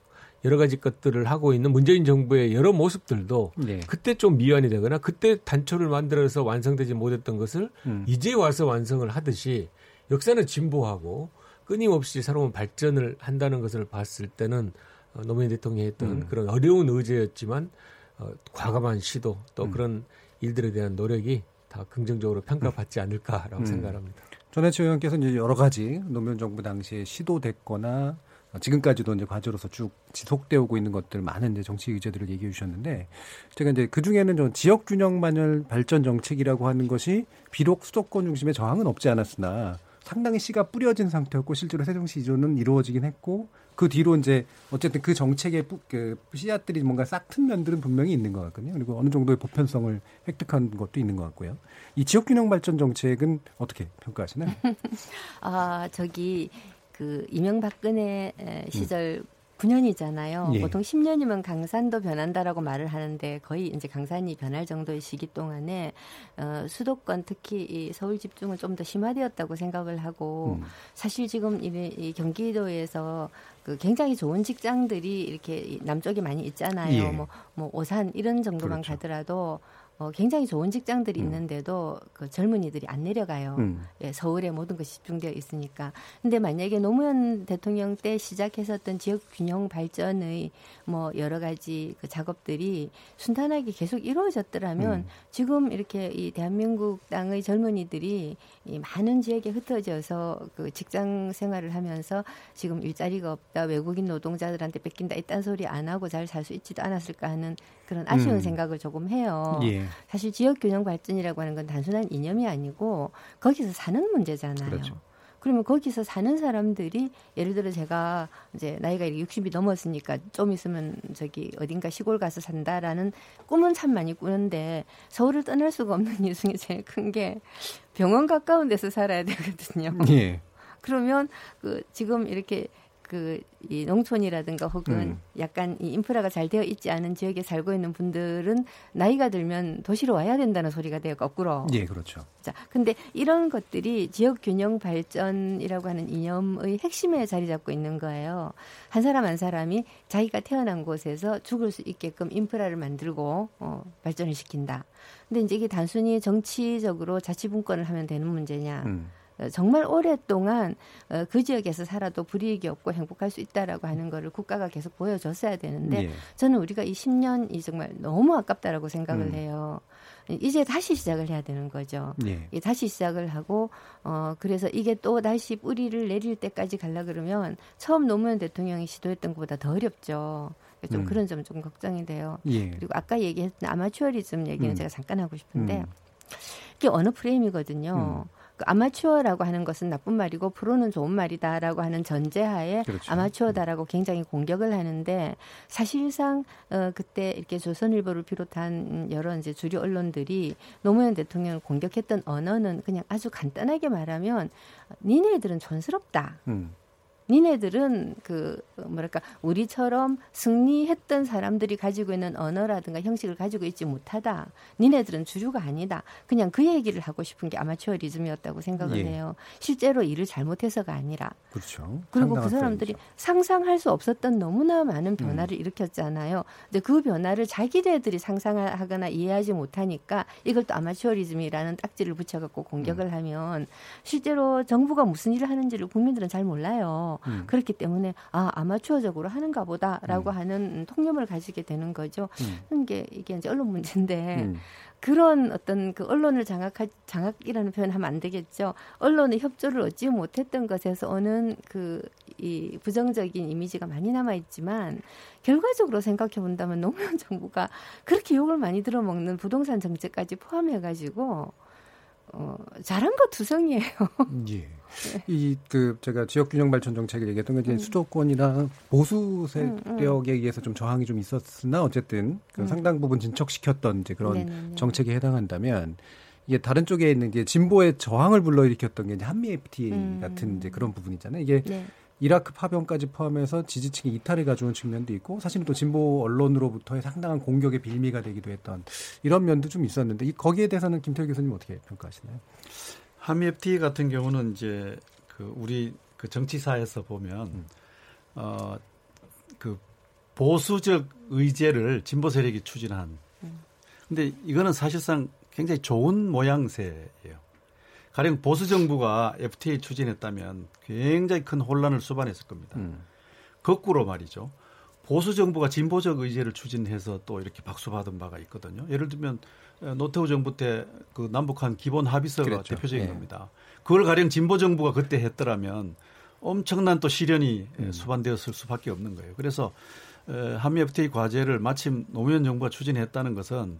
S12: 여러 가지 것들을 하고 있는 문재인 정부의 여러 모습들도 예. 그때 좀 미완이 되거나 그때 단초를 만들어서 완성되지 못했던 것을 음. 이제 와서 완성을 하듯이 역사는 진보하고 끊임없이 새로운 발전을 한다는 것을 봤을 때는 어, 노무현 대통령이 했던 음. 그런 어려운 의제였지만 어, 과감한 시도 또 음. 그런 일들에 대한 노력이 다 긍정적으로 평가받지 음. 않을까라고 음. 생각합니다.
S5: 전해철 의원께서 이제 여러 가지 노무현 정부 당시에 시도됐거나 지금까지도 이제 과제로서 쭉 지속되어 오고 있는 것들 많은 이제 정치 의제들을 얘기해 주셨는데 제가 이제 그 중에는 좀 지역 균형 반열 발전 정책이라고 하는 것이 비록 수도권 중심의 저항은 없지 않았으나 상당히 씨가 뿌려진 상태였고 실제로 세종시 이전은 이루어지긴 했고 그 뒤로 이제 어쨌든 그 정책의 그 씨앗들이 뭔가 싹튼 면들은 분명히 있는 것 같거든요. 그리고 어느 정도의 보편성을 획득한 것도 있는 것 같고요. 이 지역균형 발전 정책은 어떻게 평가하시나요?
S13: 아 저기 그 이명박근혜 시절 음. 9년이잖아요. 예. 보통 10년이면 강산도 변한다라고 말을 하는데 거의 이제 강산이 변할 정도의 시기 동안에 어, 수도권 특히 이 서울 집중은 좀 더 심화되었다고 생각을 하고 음. 사실 지금 이, 이 경기도에서 그 굉장히 좋은 직장들이 이렇게 남쪽에 많이 있잖아요. 예. 뭐, 뭐 오산 이런 정도만 그렇죠. 가더라도 어, 굉장히 좋은 직장들이 음. 있는데도 그 젊은이들이 안 내려가요. 음. 예, 서울에 모든 것이 집중되어 있으니까. 근데 만약에 노무현 대통령 때 시작했었던 지역 균형 발전의 뭐 여러 가지 그 작업들이 순탄하게 계속 이루어졌더라면 음. 지금 이렇게 이 대한민국 땅의 젊은이들이 이 많은 지역에 흩어져서 그 직장 생활을 하면서 지금 일자리가 없다, 외국인 노동자들한테 뺏긴다, 이딴 소리 안 하고 잘 살 수 있지도 않았을까 하는 그런 아쉬운 음. 생각을 조금 해요. 예. 사실 지역 균형 발전이라고 하는 건 단순한 이념이 아니고 거기서 사는 문제잖아요. 그렇죠. 그러면 거기서 사는 사람들이 예를 들어 제가 이제 나이가 60이 넘었으니까 좀 있으면 저기 어딘가 시골 가서 산다라는 꿈은 참 많이 꾸는데 서울을 떠날 수가 없는 이유 중에 제일 큰 게 병원 가까운 데서 살아야 되거든요. 예. 그러면 그 지금 이렇게 그 이 농촌이라든가 혹은 음. 약간 이 인프라가 잘 되어 있지 않은 지역에 살고 있는 분들은 나이가 들면 도시로 와야 된다는 소리가 돼요 거꾸로.
S5: 예, 그렇죠.
S13: 자, 근데 이런 것들이 지역 균형 발전이라고 하는 이념의 핵심에 자리 잡고 있는 거예요. 한 사람 한 사람이 자기가 태어난 곳에서 죽을 수 있게끔 인프라를 만들고 어, 발전을 시킨다. 근데 이제 이게 단순히 정치적으로 자치분권을 하면 되는 문제냐? 음. 어, 정말 오랫동안 어, 그 지역에서 살아도 불이익이 없고 행복할 수 있다라고 하는 거를 국가가 계속 보여줬어야 되는데 예. 저는 우리가 이 10년이 정말 너무 아깝다라고 생각을 음. 해요. 이제 다시 시작을 해야 되는 거죠.
S5: 예.
S13: 다시 시작을 하고 어 그래서 이게 또 다시 뿌리를 내릴 때까지 갈라 그러면 처음 노무현 대통령이 시도했던 것보다 더 어렵죠. 좀
S5: 음.
S13: 그런 점 좀 걱정이 돼요.
S5: 예.
S13: 그리고 아까 얘기했던 아마추어리즘 얘기는
S5: 음.
S13: 제가 잠깐 하고 싶은데
S5: 음.
S13: 이게 어느 프레임이거든요. 그 아마추어라고 하는 것은 나쁜 말이고 프로는 좋은 말이다라고 하는 전제하에
S5: 그렇죠.
S13: 아마추어다라고 굉장히 공격을 하는데 사실상 어 그때 이렇게 조선일보를 비롯한 여러 이제 주류 언론들이 노무현 대통령을 공격했던 언어는 그냥 아주 간단하게 말하면 니네들은 촌스럽다.
S5: 음.
S13: 니네들은 그 뭐랄까 우리처럼 승리했던 사람들이 가지고 있는 언어라든가 형식을 가지고 있지 못하다. 니네들은 주류가 아니다. 그냥 그 얘기를 하고 싶은 게 아마추어리즘이었다고 생각을
S5: 예.
S13: 해요. 실제로 일을 잘못해서가 아니라.
S5: 그렇죠.
S13: 그리고 그 사람들이 상상할 수 없었던 너무나 많은 변화를 일으켰잖아요. 근데 그 변화를 자기네들이 상상하거나 이해하지 못하니까 이걸 또 아마추어리즘이라는 딱지를 붙여갖고 공격을 하면 실제로 정부가 무슨 일을 하는지를 국민들은 잘 몰라요.
S5: 음.
S13: 그렇기 때문에 아 아마추어적으로 하는가 보다라고 하는 통념을 가지게 되는 거죠.
S5: 음.
S13: 이게 이게 이제 언론 문제인데
S5: 음.
S13: 그런 어떤 그 언론을 장악하 장악이라는 표현 하면 안 되겠죠. 언론의 협조를 얻지 못했던 것에서 오는 그 이 부정적인 이미지가 많이 남아 있지만 결과적으로 생각해 본다면 노무현 정부가 그렇게 욕을 많이 들어먹는 부동산 정책까지 포함해 가지고 어 잘한 거 투성이에요.
S5: 예. 이 그 제가 지역 균형 발전 정책을 얘기했던 게 이제 수도권이나 보수
S13: 음,
S5: 세력에 의해서 좀 저항이 좀 있었으나 어쨌든 그
S13: 음.
S5: 상당 부분 진척시켰던 이제 그런
S13: 네네네.
S5: 정책에 해당한다면 이게 다른 쪽에 있는 게 진보의 저항을 불러일으켰던 게 이제 한미 FTA
S13: 음.
S5: 같은 이제 그런 부분이잖아요. 이게
S13: 네.
S5: 이라크 파병까지 포함해서 지지층의 이탈을 가져온 측면도 있고 사실은 또 진보 언론으로부터의 상당한 공격의 빌미가 되기도 했던 이런 면도 좀 있었는데 이 거기에 대해서는 김태일 교수님 어떻게 평가하시나요?
S14: 한미 FTA 같은 경우는 이제 그 우리 그 정치사에서 보면 어 그 보수적 의제를 진보 세력이 추진한. 근데 이거는 사실상 굉장히 좋은 모양새예요. 가령 보수 정부가 FTA 추진했다면 굉장히 큰 혼란을 수반했을 겁니다. 거꾸로 말이죠. 보수 정부가 진보적 의제를 추진해서 또 이렇게 박수받은 바가 있거든요. 예를 들면 어, 노태우 정부 때 그 남북한 기본 합의서가
S5: 그랬죠.
S14: 대표적인
S5: 예.
S14: 겁니다. 그걸 가령 진보 정부가 그때 했더라면 엄청난 또 시련이 예, 수반되었을 수밖에 없는 거예요. 그래서 에, 한미 FTA 과제를 마침 노무현 정부가 추진했다는 것은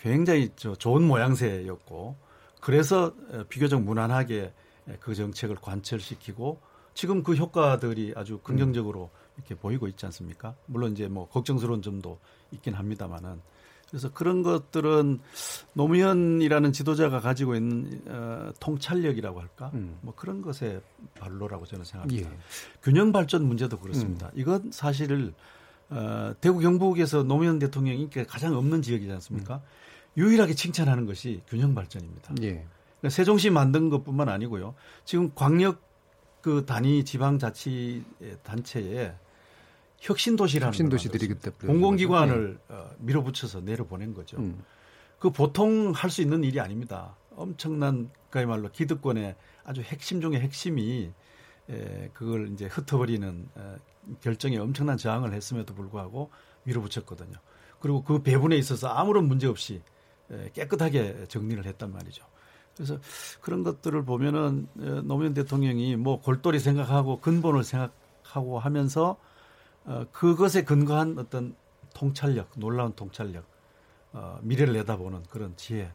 S14: 굉장히 저 좋은 모양새였고 그래서 에, 비교적 무난하게 에, 그 정책을 관철시키고 지금 그 효과들이 아주 긍정적으로 이렇게 보이고 있지 않습니까? 물론 이제 뭐 걱정스러운 점도 있긴 합니다만은 그래서 그런 것들은 노무현이라는 지도자가 가지고 있는 어, 통찰력이라고 할까? 뭐 그런 것의 발로라고 저는 생각합니다.
S5: 예.
S14: 균형 발전 문제도 그렇습니다. 이건 사실을 어, 대구 경북에서 노무현 대통령이 인기가 가장 없는 지역이지 않습니까? 유일하게 칭찬하는 것이 균형 발전입니다.
S5: 예.
S14: 그러니까 세종시 만든 것뿐만 아니고요. 지금 광역 그 단위 지방자치 단체에 혁신도시라는
S5: 혁신도시들이
S14: 걸
S5: 그때.
S14: 공공기관을 어, 밀어붙여서 내려보낸 거죠.
S5: 음.
S14: 그 보통 할 수 있는 일이 아닙니다. 엄청난 그야말로 기득권의 아주 핵심 중의 핵심이 에, 그걸 이제 흩어버리는 에, 결정에 엄청난 저항을 했음에도 불구하고 밀어붙였거든요. 그리고 그 배분에 있어서 아무런 문제 없이 에, 깨끗하게 정리를 했단 말이죠. 그래서 그런 것들을 보면은 에, 노무현 대통령이 뭐 골똘히 생각하고 근본을 생각하고 하면서 어, 그것에 근거한 어떤 통찰력, 놀라운 통찰력, 어, 미래를 내다보는 그런 지혜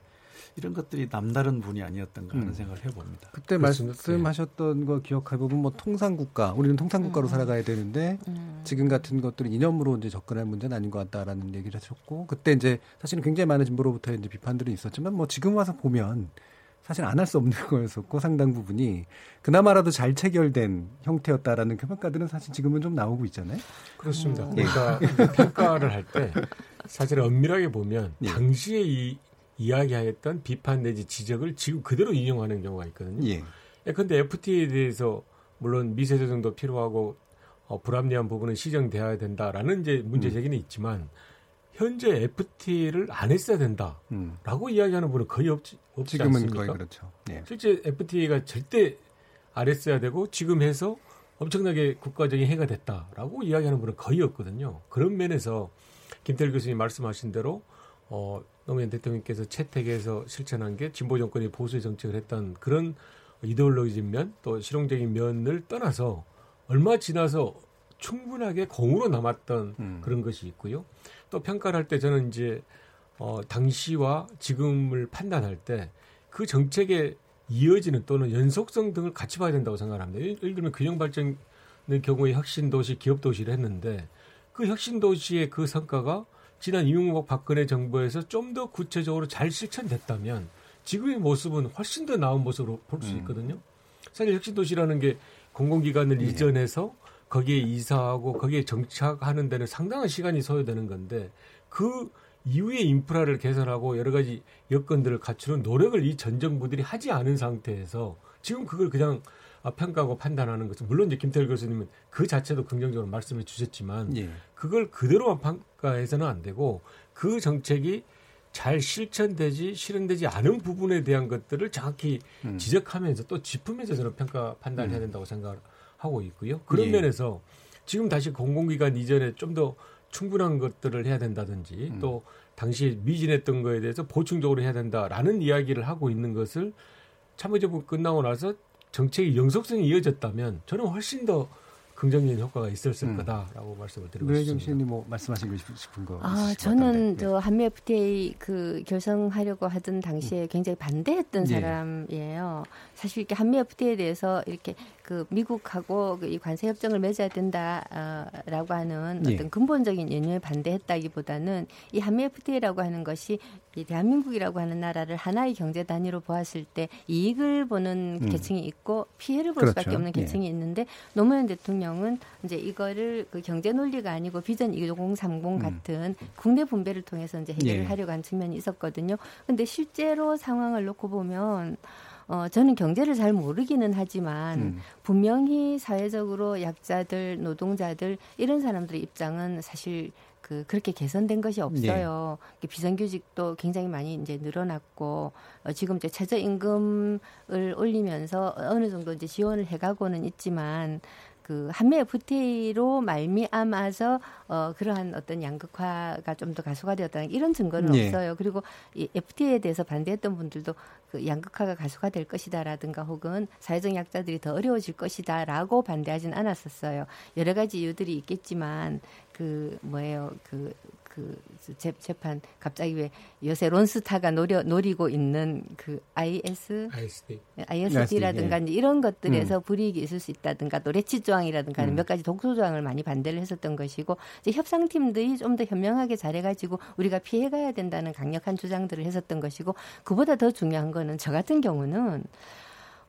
S14: 이런 것들이 남다른 분이 아니었던가 하는
S5: 음.
S14: 생각을 해봅니다.
S5: 그때 말씀하셨던 거 기억해보면 뭐 통상국가, 우리는 통상국가로 살아가야 되는데 지금 같은 것들은 이념으로 이제 접근할 문제는 아닌 것 같다라는 얘기를 하셨고 그때 이제 사실은 굉장히 많은 진보로부터 이제 비판들은 있었지만 뭐 지금 와서 보면 사실 안 할 수 없는 거였었고 상당 부분이 그나마라도 잘 체결된 형태였다라는 그 평가들은 사실 지금은 좀 나오고 있잖아요.
S12: 그렇습니다.
S5: 예.
S12: 그러니까 평가를 할 때 사실 엄밀하게 보면
S5: 예.
S12: 당시에 이 이야기하였던 비판 내지 지적을 지금 그대로 인용하는 경우가 있거든요.
S5: 예.
S12: 그런데 FTA에 대해서 물론 미세 조정도 필요하고 어, 불합리한 부분은 시정돼야 된다라는 이제 문제 제기는 있지만 현재 FTA를 안 했어야 된다라고 이야기하는 분은 거의 없지, 없지
S5: 지금은
S12: 않습니까?
S5: 거의 그렇죠. 예.
S12: 실제 FTA가 절대 안 했어야 되고 지금 해서 엄청나게 국가적인 해가 됐다라고 이야기하는 분은 거의 없거든요. 그런 면에서 김태일 교수님 말씀하신 대로 어, 노무현 대통령께서 채택해서 실천한 게 진보 정권이 보수의 정책을 했던 그런 이데올로기적 면또 실용적인 면을 떠나서 얼마 지나서 충분하게 공으로 남았던 음. 그런 것이 있고요. 또 평가를 할 때 저는 이제 어, 당시와 지금을 판단할 때 그 정책의 이어지는 또는 연속성 등을 같이 봐야 된다고 생각합니다. 예를 들면 균형 발전의 경우에 혁신 도시, 기업 도시를 했는데 그 혁신 도시의 그 성과가 지난 이명박 박근혜 정부에서 좀 더 구체적으로 잘 실천됐다면 지금의 모습은 훨씬 더 나은 모습으로 볼수 음. 있거든요. 사실 혁신 도시라는 게 공공기관을 예. 이전해서 거기에 이사하고 거기에 정착하는 데는 상당한 시간이 소요되는 건데 그 이후에 인프라를 개선하고 여러 가지 여건들을 갖추는 노력을 이 전 정부들이 하지 않은 상태에서 지금 그걸 그냥 평가하고 판단하는 것은 물론 이제 김태일 교수님은 그 자체도 긍정적으로 말씀해 주셨지만 예. 그걸 그대로만 평가해서는 안 되고 그 정책이 잘 실천되지 실현되지 않은 부분에 대한 것들을 정확히 음. 지적하면서 또 짚으면서 저는 평가 판단을 음. 해야 된다고 생각 하고 있고요. 그런 예. 면에서 지금 다시 공공기관 이전에 좀 더 충분한 것들을 해야 된다든지 음. 또 당시 미진했던 거에 대해서 보충적으로 해야 된다라는 이야기를 하고 있는 것을 참여정부 끝나고 나서 정책의 영속성이 이어졌다면 저는 훨씬 더 긍정적인 효과가 있었을 음. 거다라고 말씀을 드리고
S5: 싶습니다. 노혜경 씨님 뭐 말씀하시고 싶은 거?
S13: 아 저는 네. 저 한미 FTA 그 결성하려고 하던 당시에 음. 굉장히 반대했던 네. 사람이에요. 사실 이렇게 한미 FTA에 대해서 이렇게 그 미국하고 그이 관세 협정을 맺어야 된다라고 하는 예. 어떤 근본적인 연유에 반대했다기보다는 이 한미 FTA라고 하는 것이 이 대한민국이라고 하는 나라를 하나의 경제 단위로 보았을 때 이익을 보는 음. 계층이 있고 피해를 볼 그렇죠. 수밖에 없는 예. 계층이 예. 있는데 노무현 대통령은 이제 이거를 그 경제 논리가 아니고 비전 2030 음. 같은 국내 분배를 통해서 이제 해결을 예. 하려고 한 측면이 있었거든요. 근데 실제로 상황을 놓고 보면 어, 저는 경제를 잘 모르기는 하지만 음. 분명히 사회적으로 약자들, 노동자들 이런 사람들의 입장은 사실 그 그렇게 개선된 것이 없어요. 네. 비정규직도 굉장히 많이 이제 늘어났고 어, 지금 이제 최저임금을 올리면서 어느 정도 이제 지원을 해가고는 있지만 그 한미 FTA로 말미암아서 어 그러한 어떤 양극화가 좀 더 가속화 되었다는 이런 증거는 네. 없어요. 그리고 이 FTA에 대해서 반대했던 분들도 그 양극화가 가속화될 것이다라든가 혹은 사회적 약자들이 더 어려워질 것이다라고 반대하진 않았었어요. 여러 가지 이유들이 있겠지만 그 뭐예요 그 그 재판 갑자기 왜 요새 론스타가 노려, 노리고 있는 그 IS ISD ISD라든가 예. 이런 것들에서 음. 불이익이 있을 수 있다든가 또 레치 조항이라든가 음. 몇 가지 독소 조항을 많이 반대를 했었던 것이고 이제 협상팀들이 좀 더 현명하게 잘해가지고 우리가 피해가야 된다는 강력한 주장들을 했었던 것이고 그보다 더 중요한 거는 저 같은 경우는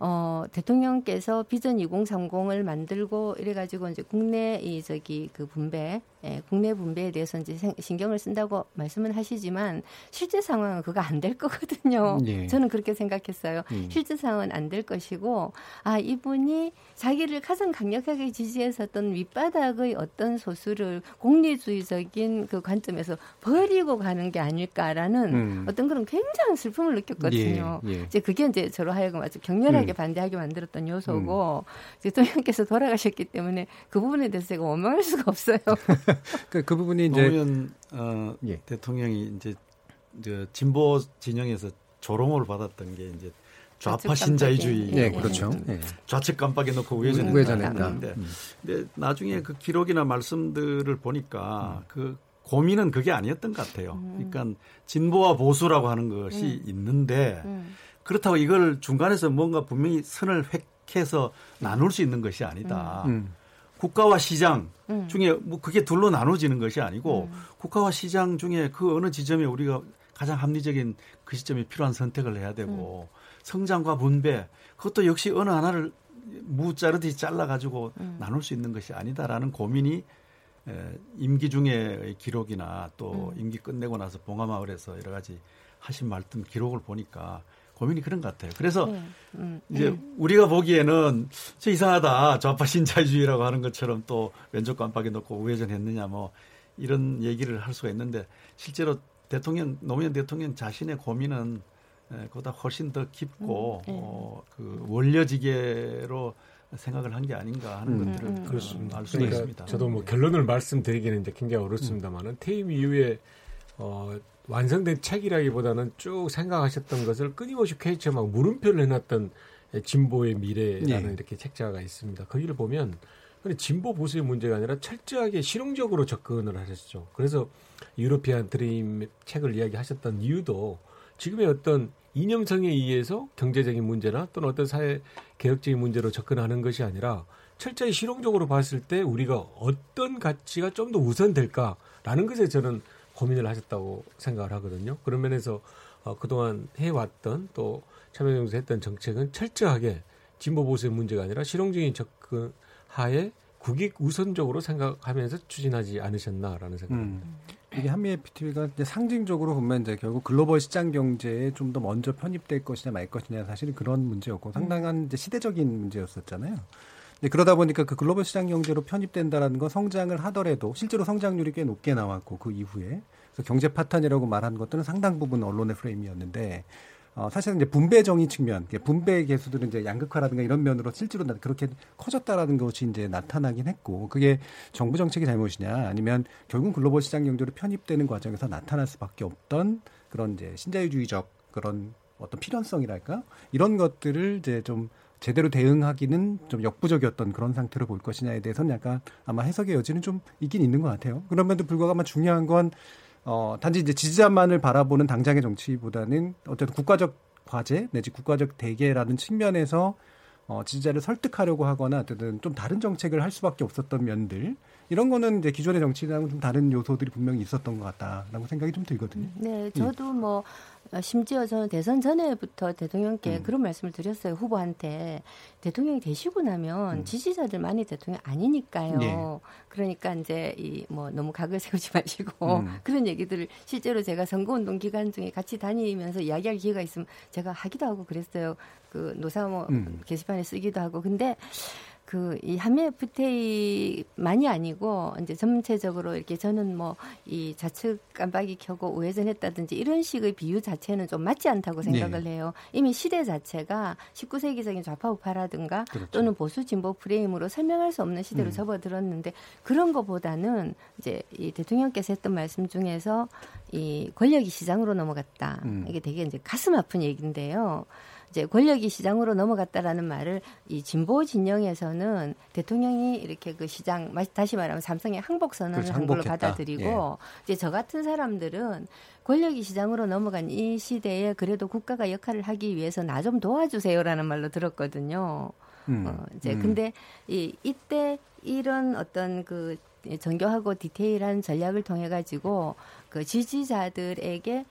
S13: 어, 대통령께서 비전 2030을 만들고 이래가지고 이제 국내 이 저기 그 분배, 예, 국내 분배에 대해서 이제 신경을 쓴다고 말씀은 하시지만 실제 상황은 그거 안 될 거거든요. 예. 저는 그렇게 생각했어요. 음. 실제 상황은 안 될 것이고, 아, 이분이 자기를 가장 강력하게 지지했었던 윗바닥의 어떤 소수를 공리주의적인 그 관점에서 버리고 가는 게 아닐까라는 음. 어떤 그런 굉장한 슬픔을 느꼈거든요. 예. 예. 이제 그게 이제 저로 하여금 아주 격렬하게 강하게 반대하게 만들었던 요소고 음. 대통령께서 돌아가셨기 때문에 그 부분에 대해서 제가 원망할 수가 없어요.
S5: 그, 그 부분이 이제
S14: 노무현 어, 예. 대통령이 이제 저 진보 진영에서 조롱을 받았던 게 이제 좌파 신자유주의,
S5: 네, 그렇죠. 네.
S14: 좌측 깜빡이 놓고 우회전했다. 우회전했다. 근데, 음. 근데 나중에 그 기록이나 말씀들을 보니까 음. 그 고민은 그게 아니었던 것 같아요. 음. 그러니까 진보와 보수라고 하는 것이 음. 있는데 음. 그렇다고 이걸 중간에서 뭔가 분명히 선을 획해서 나눌 수 있는 것이 아니다. 음. 음. 국가와 시장 음. 중에 뭐 그게 둘로 나눠지는 것이 아니고 음. 국가와 시장 중에 그 어느 지점에 우리가 가장 합리적인 그 시점에 필요한 선택을 해야 되고 음. 성장과 분배 그것도 역시 어느 하나를 무 자르듯이 잘라 가지고 음. 나눌 수 있는 것이 아니다라는 고민이 에, 임기 중의 기록이나 또 임기 끝내고 나서 봉화마을에서 여러 가지 하신 말씀 기록을 보니까 고민이 그런 것 같아요. 그래서 네. 음, 이제 네. 우리가 보기에는 저 이상하다 좌파 신자유주의라고 하는 것처럼 또 왼쪽 깜빡이 놓고 우회전했느냐 뭐 이런 얘기를 할 수가 있는데 실제로 대통령 노무현 대통령 자신의 고민은 그보다 훨씬 더 깊고 음, 네. 어, 그 원려지계로 생각을 한 게 아닌가 하는 음, 것들을 음, 그렇습니다. 알 수가 그러니까 있습니다.
S12: 저도 뭐 결론을 말씀드리기는 이제 굉장히 어렵습니다만은 퇴임 이후에 어, 완성된 책이라기보다는 쭉 생각하셨던 것을 끊임없이 퀘이처막 물음표를 해놨던 진보의 미래라는
S5: 예.
S12: 이렇게 책자가 있습니다. 거기를 보면 근데 진보 보수의 문제가 아니라 철저하게 실용적으로 접근을 하셨죠. 그래서 유로피안 드림 책을 이야기하셨던 이유도 지금의 어떤 이념성에 의해서 경제적인 문제나 또는 어떤 사회 개혁적인 문제로 접근하는 것이 아니라 철저히 실용적으로 봤을 때 우리가 어떤 가치가 좀 더 우선될까라는 것에 저는 고민을 하셨다고 생각을 하거든요. 그런 면에서 어, 그동안 해왔던 또 참여정부에서 했던 정책은 철저하게 진보 보수의 문제가 아니라 실용적인 접근 하에 국익 우선적으로 생각하면서 추진하지 않으셨나라는 생각입니다.
S5: 음. 이게 한미 FTA가 이제 상징적으로 보면 이제 결국 글로벌 시장 경제에 좀 더 먼저 편입될 것이냐 말 것이냐 사실은 그런 문제였고 상당한 이제 시대적인 문제였었잖아요. 이제 그러다 보니까 그 글로벌 시장 경제로 편입된다라는 건 성장을 하더라도 실제로 성장률이 꽤 높게 나왔고 그 이후에. 그래서 경제 파탄이라고 말한 것들은 상당 부분 언론의 프레임이었는데 어, 사실은 이제 분배 정의 측면, 분배 개수들은 이제 양극화라든가 이런 면으로 실제로 나- 그렇게 커졌다라는 것이 이제 나타나긴 했고, 그게 정부 정책의 잘못이냐, 아니면 결국 글로벌 시장 경제로 편입되는 과정에서 나타날 수밖에 없던 그런 이제 신자유주의적 그런 어떤 필연성이랄까? 이런 것들을 이제 좀 제대로 대응하기는 좀 역부족이었던 그런 상태로 볼 것이냐에 대해서는 약간 아마 해석의 여지는 좀 있긴 있는 것 같아요. 그럼에도 불구하고 아마 중요한 건 어, 단지 이제 지지자만을 바라보는 당장의 정치보다는 어쨌든 국가적 과제 내지 국가적 대계라는 측면에서 어, 지지자를 설득하려고 하거나 어쨌든 좀 다른 정책을 할 수밖에 없었던 면들 이런 거는 이제 기존의 정치랑은 좀 다른 요소들이 분명히 있었던 것 같다라고 생각이 좀 들거든요.
S13: 네, 저도 뭐 어, 심지어 저는 대선 전에부터 대통령께
S5: 음.
S13: 그런 말씀을 드렸어요. 후보한테 대통령이 되시고 나면 지지자들만이 대통령 아니니까요.
S5: 음. 예.
S13: 그러니까 이제 이 뭐 너무 각을 세우지 마시고
S5: 음.
S13: 그런 얘기들을 실제로 제가 선거운동 기간 중에 같이 다니면서 이야기할 기회가 있으면 제가 하기도 하고 그랬어요. 그 노사모
S5: 음.
S13: 게시판에 쓰기도 하고 근데 그 이 한미 FTA만이 아니고 이제 전체적으로 이렇게 저는 뭐 이 좌측 깜빡이 켜고 우회전했다든지 이런 식의 비유 자체는 좀 맞지 않다고 생각을
S17: 네.
S13: 해요. 이미 시대 자체가 19세기적인 좌파 우파라든가
S17: 그렇죠.
S13: 또는 보수 진보 프레임으로 설명할 수 없는 시대로
S17: 음.
S13: 접어들었는데 그런 거보다는 이제 이 대통령께서 했던 말씀 중에서 이 권력이 시장으로 넘어갔다.
S17: 음.
S13: 이게 되게 이제 가슴 아픈 얘기인데요. 이제 권력이 시장으로 넘어갔다라는 말을 이 진보 진영에서는 대통령이 이렇게 그 시장 마- 다시 말하면 삼성의 항복 선언을
S17: 그렇죠,
S13: 한 걸로. 받아들이고 이제 저 같은 사람들은 권력이 시장으로 넘어간 이 시대에 그래도 국가가 역할을 하기 위해서 나 좀 도와주세요라는 말로 들었거든요.
S17: 음.
S13: 어, 이제
S17: 음.
S13: 근데 이 이때 이런 어떤 그 정교하고 디테일한 전략을 통해 가지고 그 지지자들에게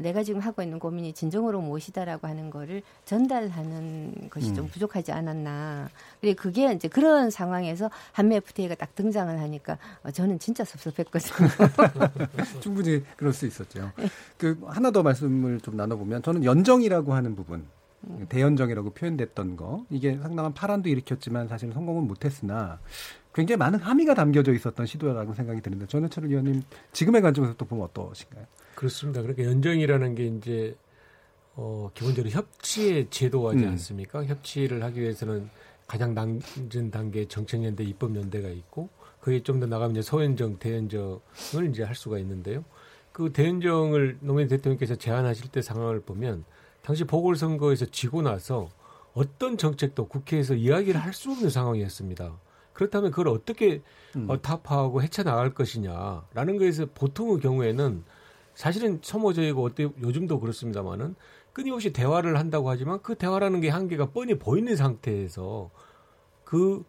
S13: 내가 지금 하고 있는 고민이 진정으로 무엇이다라고 하는 거를 전달하는 것이 좀
S5: 음.
S13: 부족하지 않았나. 그리고 그게 이제 그런 상황에서 한미 FTA가 딱 등장을 하니까 어, 저는 진짜 섭섭했거든요.
S5: 충분히 그럴 수 있었죠. 그 하나 더 말씀을 좀 나눠보면 저는 연정이라고 하는 부분, 대연정이라고 표현됐던 거 이게 상당한 파란도 일으켰지만 사실 성공은 못했으나 굉장히 많은 함의가 담겨져 있었던 시도라고 생각이 드는데 전해철 의원님 지금의 관점에서 또 보면 어떠신가요?
S12: 그렇습니다. 그러니까 연정이라는 게 이제 어, 기본적으로 협치의 제도하지
S5: 음.
S12: 않습니까? 협치를 하기 위해서는 가장 낮은 단계 정책연대 입법연대가 있고 그게 좀 더 나가면 이제 소연정, 대연정을 이제 할 수가 있는데요. 그 대연정을 노무현 대통령께서 제안하실 때 상황을 보면 당시 보궐선거에서 지고 나서 어떤 정책도 국회에서 이야기를 할 수 없는 상황이었습니다. 그렇다면 그걸 어떻게 어, 타파하고 헤쳐나갈 것이냐라는 거에서 보통의 경우에는 사실은 소모적이고 어때 요즘도 그렇습니다만은 끊임없이 대화를 한다고 하지만 그 대화라는 게 한계가 뻔히 보이는 상태에서 그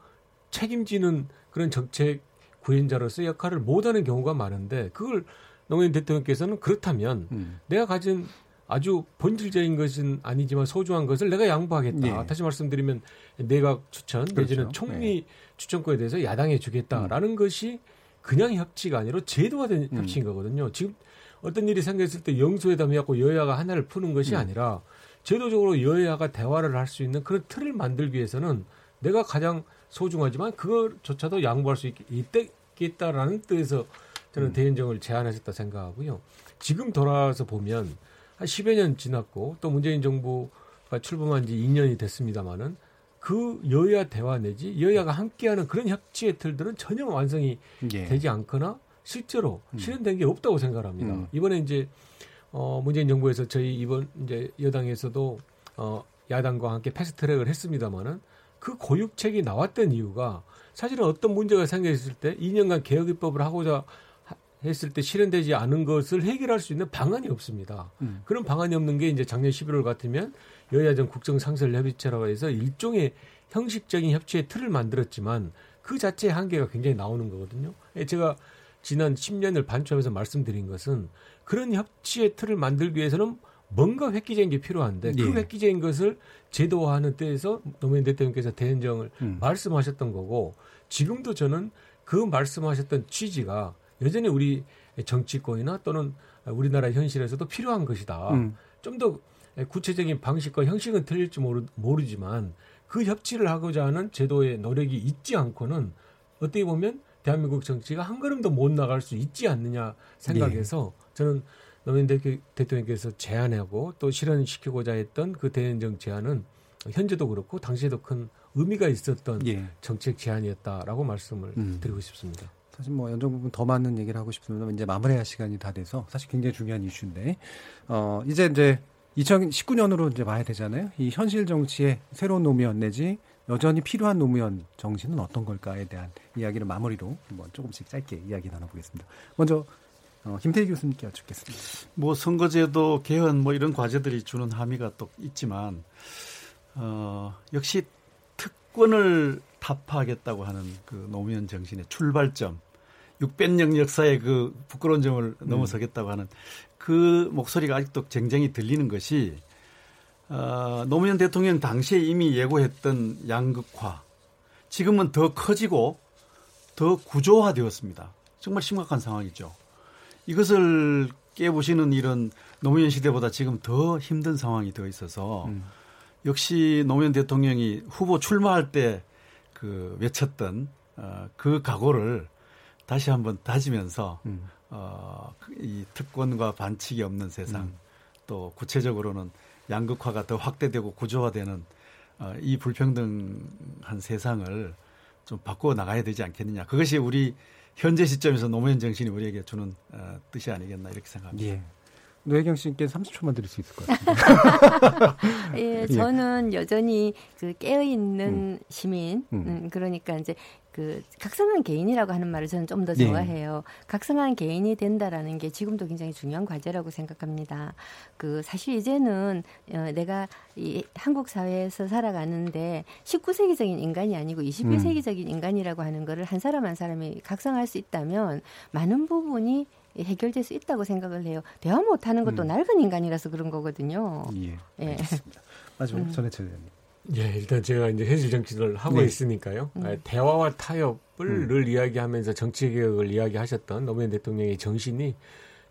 S12: 책임지는 그런 정책 구현자로서 역할을 못하는 경우가 많은데 그걸 노무현 대통령께서는 그렇다면 내가 가진 아주 본질적인 것은 아니지만 소중한 것을 내가 양보하겠다.
S5: 예.
S12: 다시 말씀드리면 내각 추천 내지는
S5: 그렇죠.
S12: 총리 추천권에 대해서 야당해 주겠다라는 것이 그냥 협치가 아니라 제도화된 협치인 거거든요. 지금 어떤 일이 생겼을 때 영수회담해갖고 여야가 하나를 푸는 것이
S5: 음.
S12: 아니라 제도적으로 여야가 대화를 할 수 있는 그런 틀을 만들기 위해서는 내가 가장 소중하지만 그것조차도 양보할 수 있, 있겠다라는 뜻에서 저는 대연정을 제안하셨다 생각하고요. 지금 돌아와서 보면 한 10여 년 지났고 또 문재인 정부가 출범한 지 2년이 됐습니다마는 그 여야 대화 내지 여야가 함께하는 그런 협치의 틀들은 전혀 완성이
S5: 예.
S12: 되지 않거나 실제로 실현된 게 없다고 생각합니다.
S5: 음.
S12: 이번에 이제 어, 문재인 정부에서 저희 이번 이제 여당에서도 어, 야당과 함께 패스트트랙을 했습니다마는 그 고육책이 나왔던 이유가 사실은 어떤 문제가 생겼을 때 2년간 개혁 입법을 하고자 했을 때 실현되지 않은 것을 해결할 수 있는 방안이 없습니다. 음. 그런 방안이 없는 게 이제 작년 11월 같으면 여야정 국정상설협의체라고 해서 일종의 형식적인 협치의 틀을 만들었지만 그 자체의 한계가 굉장히 나오는 거거든요. 예, 제가 지난 10년을 반추하면서 말씀드린 것은 그런 협치의 틀을 만들기 위해서는 뭔가 획기적인 게 필요한데 그 예. 그 획기적인 것을 제도화하는 때에서 노무현 대통령께서 대연정을 음. 말씀하셨던 거고 지금도 저는 그 말씀하셨던 취지가 여전히 우리 정치권이나 또는 우리나라 현실에서도 필요한 것이다. 음. 좀더 구체적인 방식과 형식은 틀릴지 모르, 모르지만 그 협치를 하고자 하는 제도의 노력이 있지 않고는 어떻게 보면 대한민국 정치가 한 걸음도 못 나갈 수 있지 않느냐 생각해서 네. 저는 노무현 대통령께서 제안하고 또 실현시키고자 했던 그 대연정 제안은 현재도 그렇고 당시에도 큰 의미가 있었던 예. 정책 제안이었다라고 말씀을 음. 드리고 싶습니다.
S5: 사실 뭐 연정 부분 더 많은 얘기를 하고 싶습니다. 이제 마무리할 시간이 다 돼서 사실 굉장히 중요한 이슈인데 어 이제 이제 2019년으로 이제 봐야 되잖아요. 이 현실 정치의 새로운 노무현 내지 여전히 필요한 노무현 정신은 어떤 걸까에 대한 이야기를 마무리로 한번 조금씩 짧게 이야기 나눠보겠습니다. 먼저 어, 김태희 교수님께 여쭙겠습니다.
S14: 뭐 선거제도 개헌 뭐 이런 과제들이 주는 함의가 또 있지만 어, 역시 특권을 타파하겠다고 하는 그 노무현 정신의 출발점 600년 역사의 그 부끄러운 점을 음. 넘어서겠다고 하는 그 목소리가 아직도 쟁쟁이 들리는 것이 어, 노무현 대통령 당시에 이미 예고했던 양극화 지금은 더 커지고 더 구조화되었습니다. 정말 심각한 상황이죠. 이것을 깨보시는 이런 노무현 시대보다 지금 더 힘든 상황이 되어 있어서 음. 역시 노무현 대통령이 후보 출마할 때 그 외쳤던 어, 그 각오를 다시 한번 다지면서 음. 어, 그이 특권과 반칙이 없는 세상 음. 또 구체적으로는 양극화가 더 확대되고 구조화되는 어, 이 불평등한 세상을 좀 바꾸어 나가야 되지 않겠느냐. 그것이 우리 현재 시점에서 노무현 정신이 우리에게 주는 어, 뜻이 아니겠나 이렇게 생각합니다. 예.
S5: 노혜경 씨께 30초만 드릴 수 있을 것 같습니다.
S13: 예, 예, 저는 여전히 그 깨어 있는 음. 시민, 음. 음, 그러니까 이제 그 각성한 개인이라고 하는 말을 저는 좀더 네. 좋아해요. 네. 각성한 개인이 된다라는 게 지금도 굉장히 중요한 과제라고 생각합니다. 그 사실 이제는 어, 내가 이 한국 사회에서 살아가는데 19세기적인 인간이 아니고 21세기적인 음. 인간이라고 하는 거를 한 사람 한 사람이 각성할 수 있다면 많은 부분이 해결될 수 있다고 생각을 해요. 대화 못하는 것도 음. 낡은 인간이라서 그런 거거든요.
S5: 예. 예. 마지막 음. 전해철 의원님.
S12: 예, 일단 제가 이제 현실 정치를 하고 네. 있으니까요. 음. 아, 대화와 타협을 늘 이야기하면서 정치 개혁을 이야기하셨던 노무현 대통령의 정신이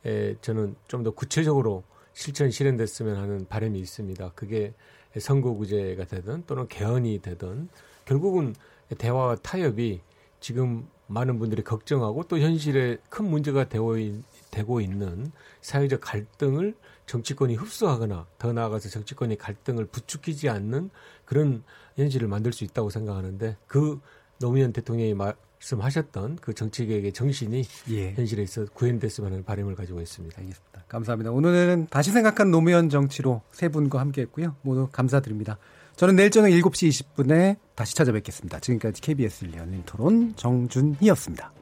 S12: 에, 저는 좀 더 구체적으로 실천 실현됐으면 하는 바람이 있습니다. 그게 선거구제가 되든 또는 개헌이 되든 결국은 대화와 타협이 지금 많은 분들이 걱정하고 또 현실에 큰 문제가 되고, 되고 있는 사회적 갈등을 정치권이 흡수하거나 더 나아가서 정치권이 갈등을 부추기지 않는 그런 현실을 만들 수 있다고 생각하는데 그 노무현 대통령이 말씀하셨던 그 정치개혁의 정신이 예. 현실에 있어 구현됐으면 하는 바람을 가지고 있습니다.
S5: 알겠습니다. 감사합니다. 오늘은 다시 생각한 노무현 정치로 세 분과 함께했고요. 모두 감사드립니다. 저는 내일 저녁 7시 20분에 다시 찾아뵙겠습니다. 지금까지 KBS 열린 토론 정준희였습니다.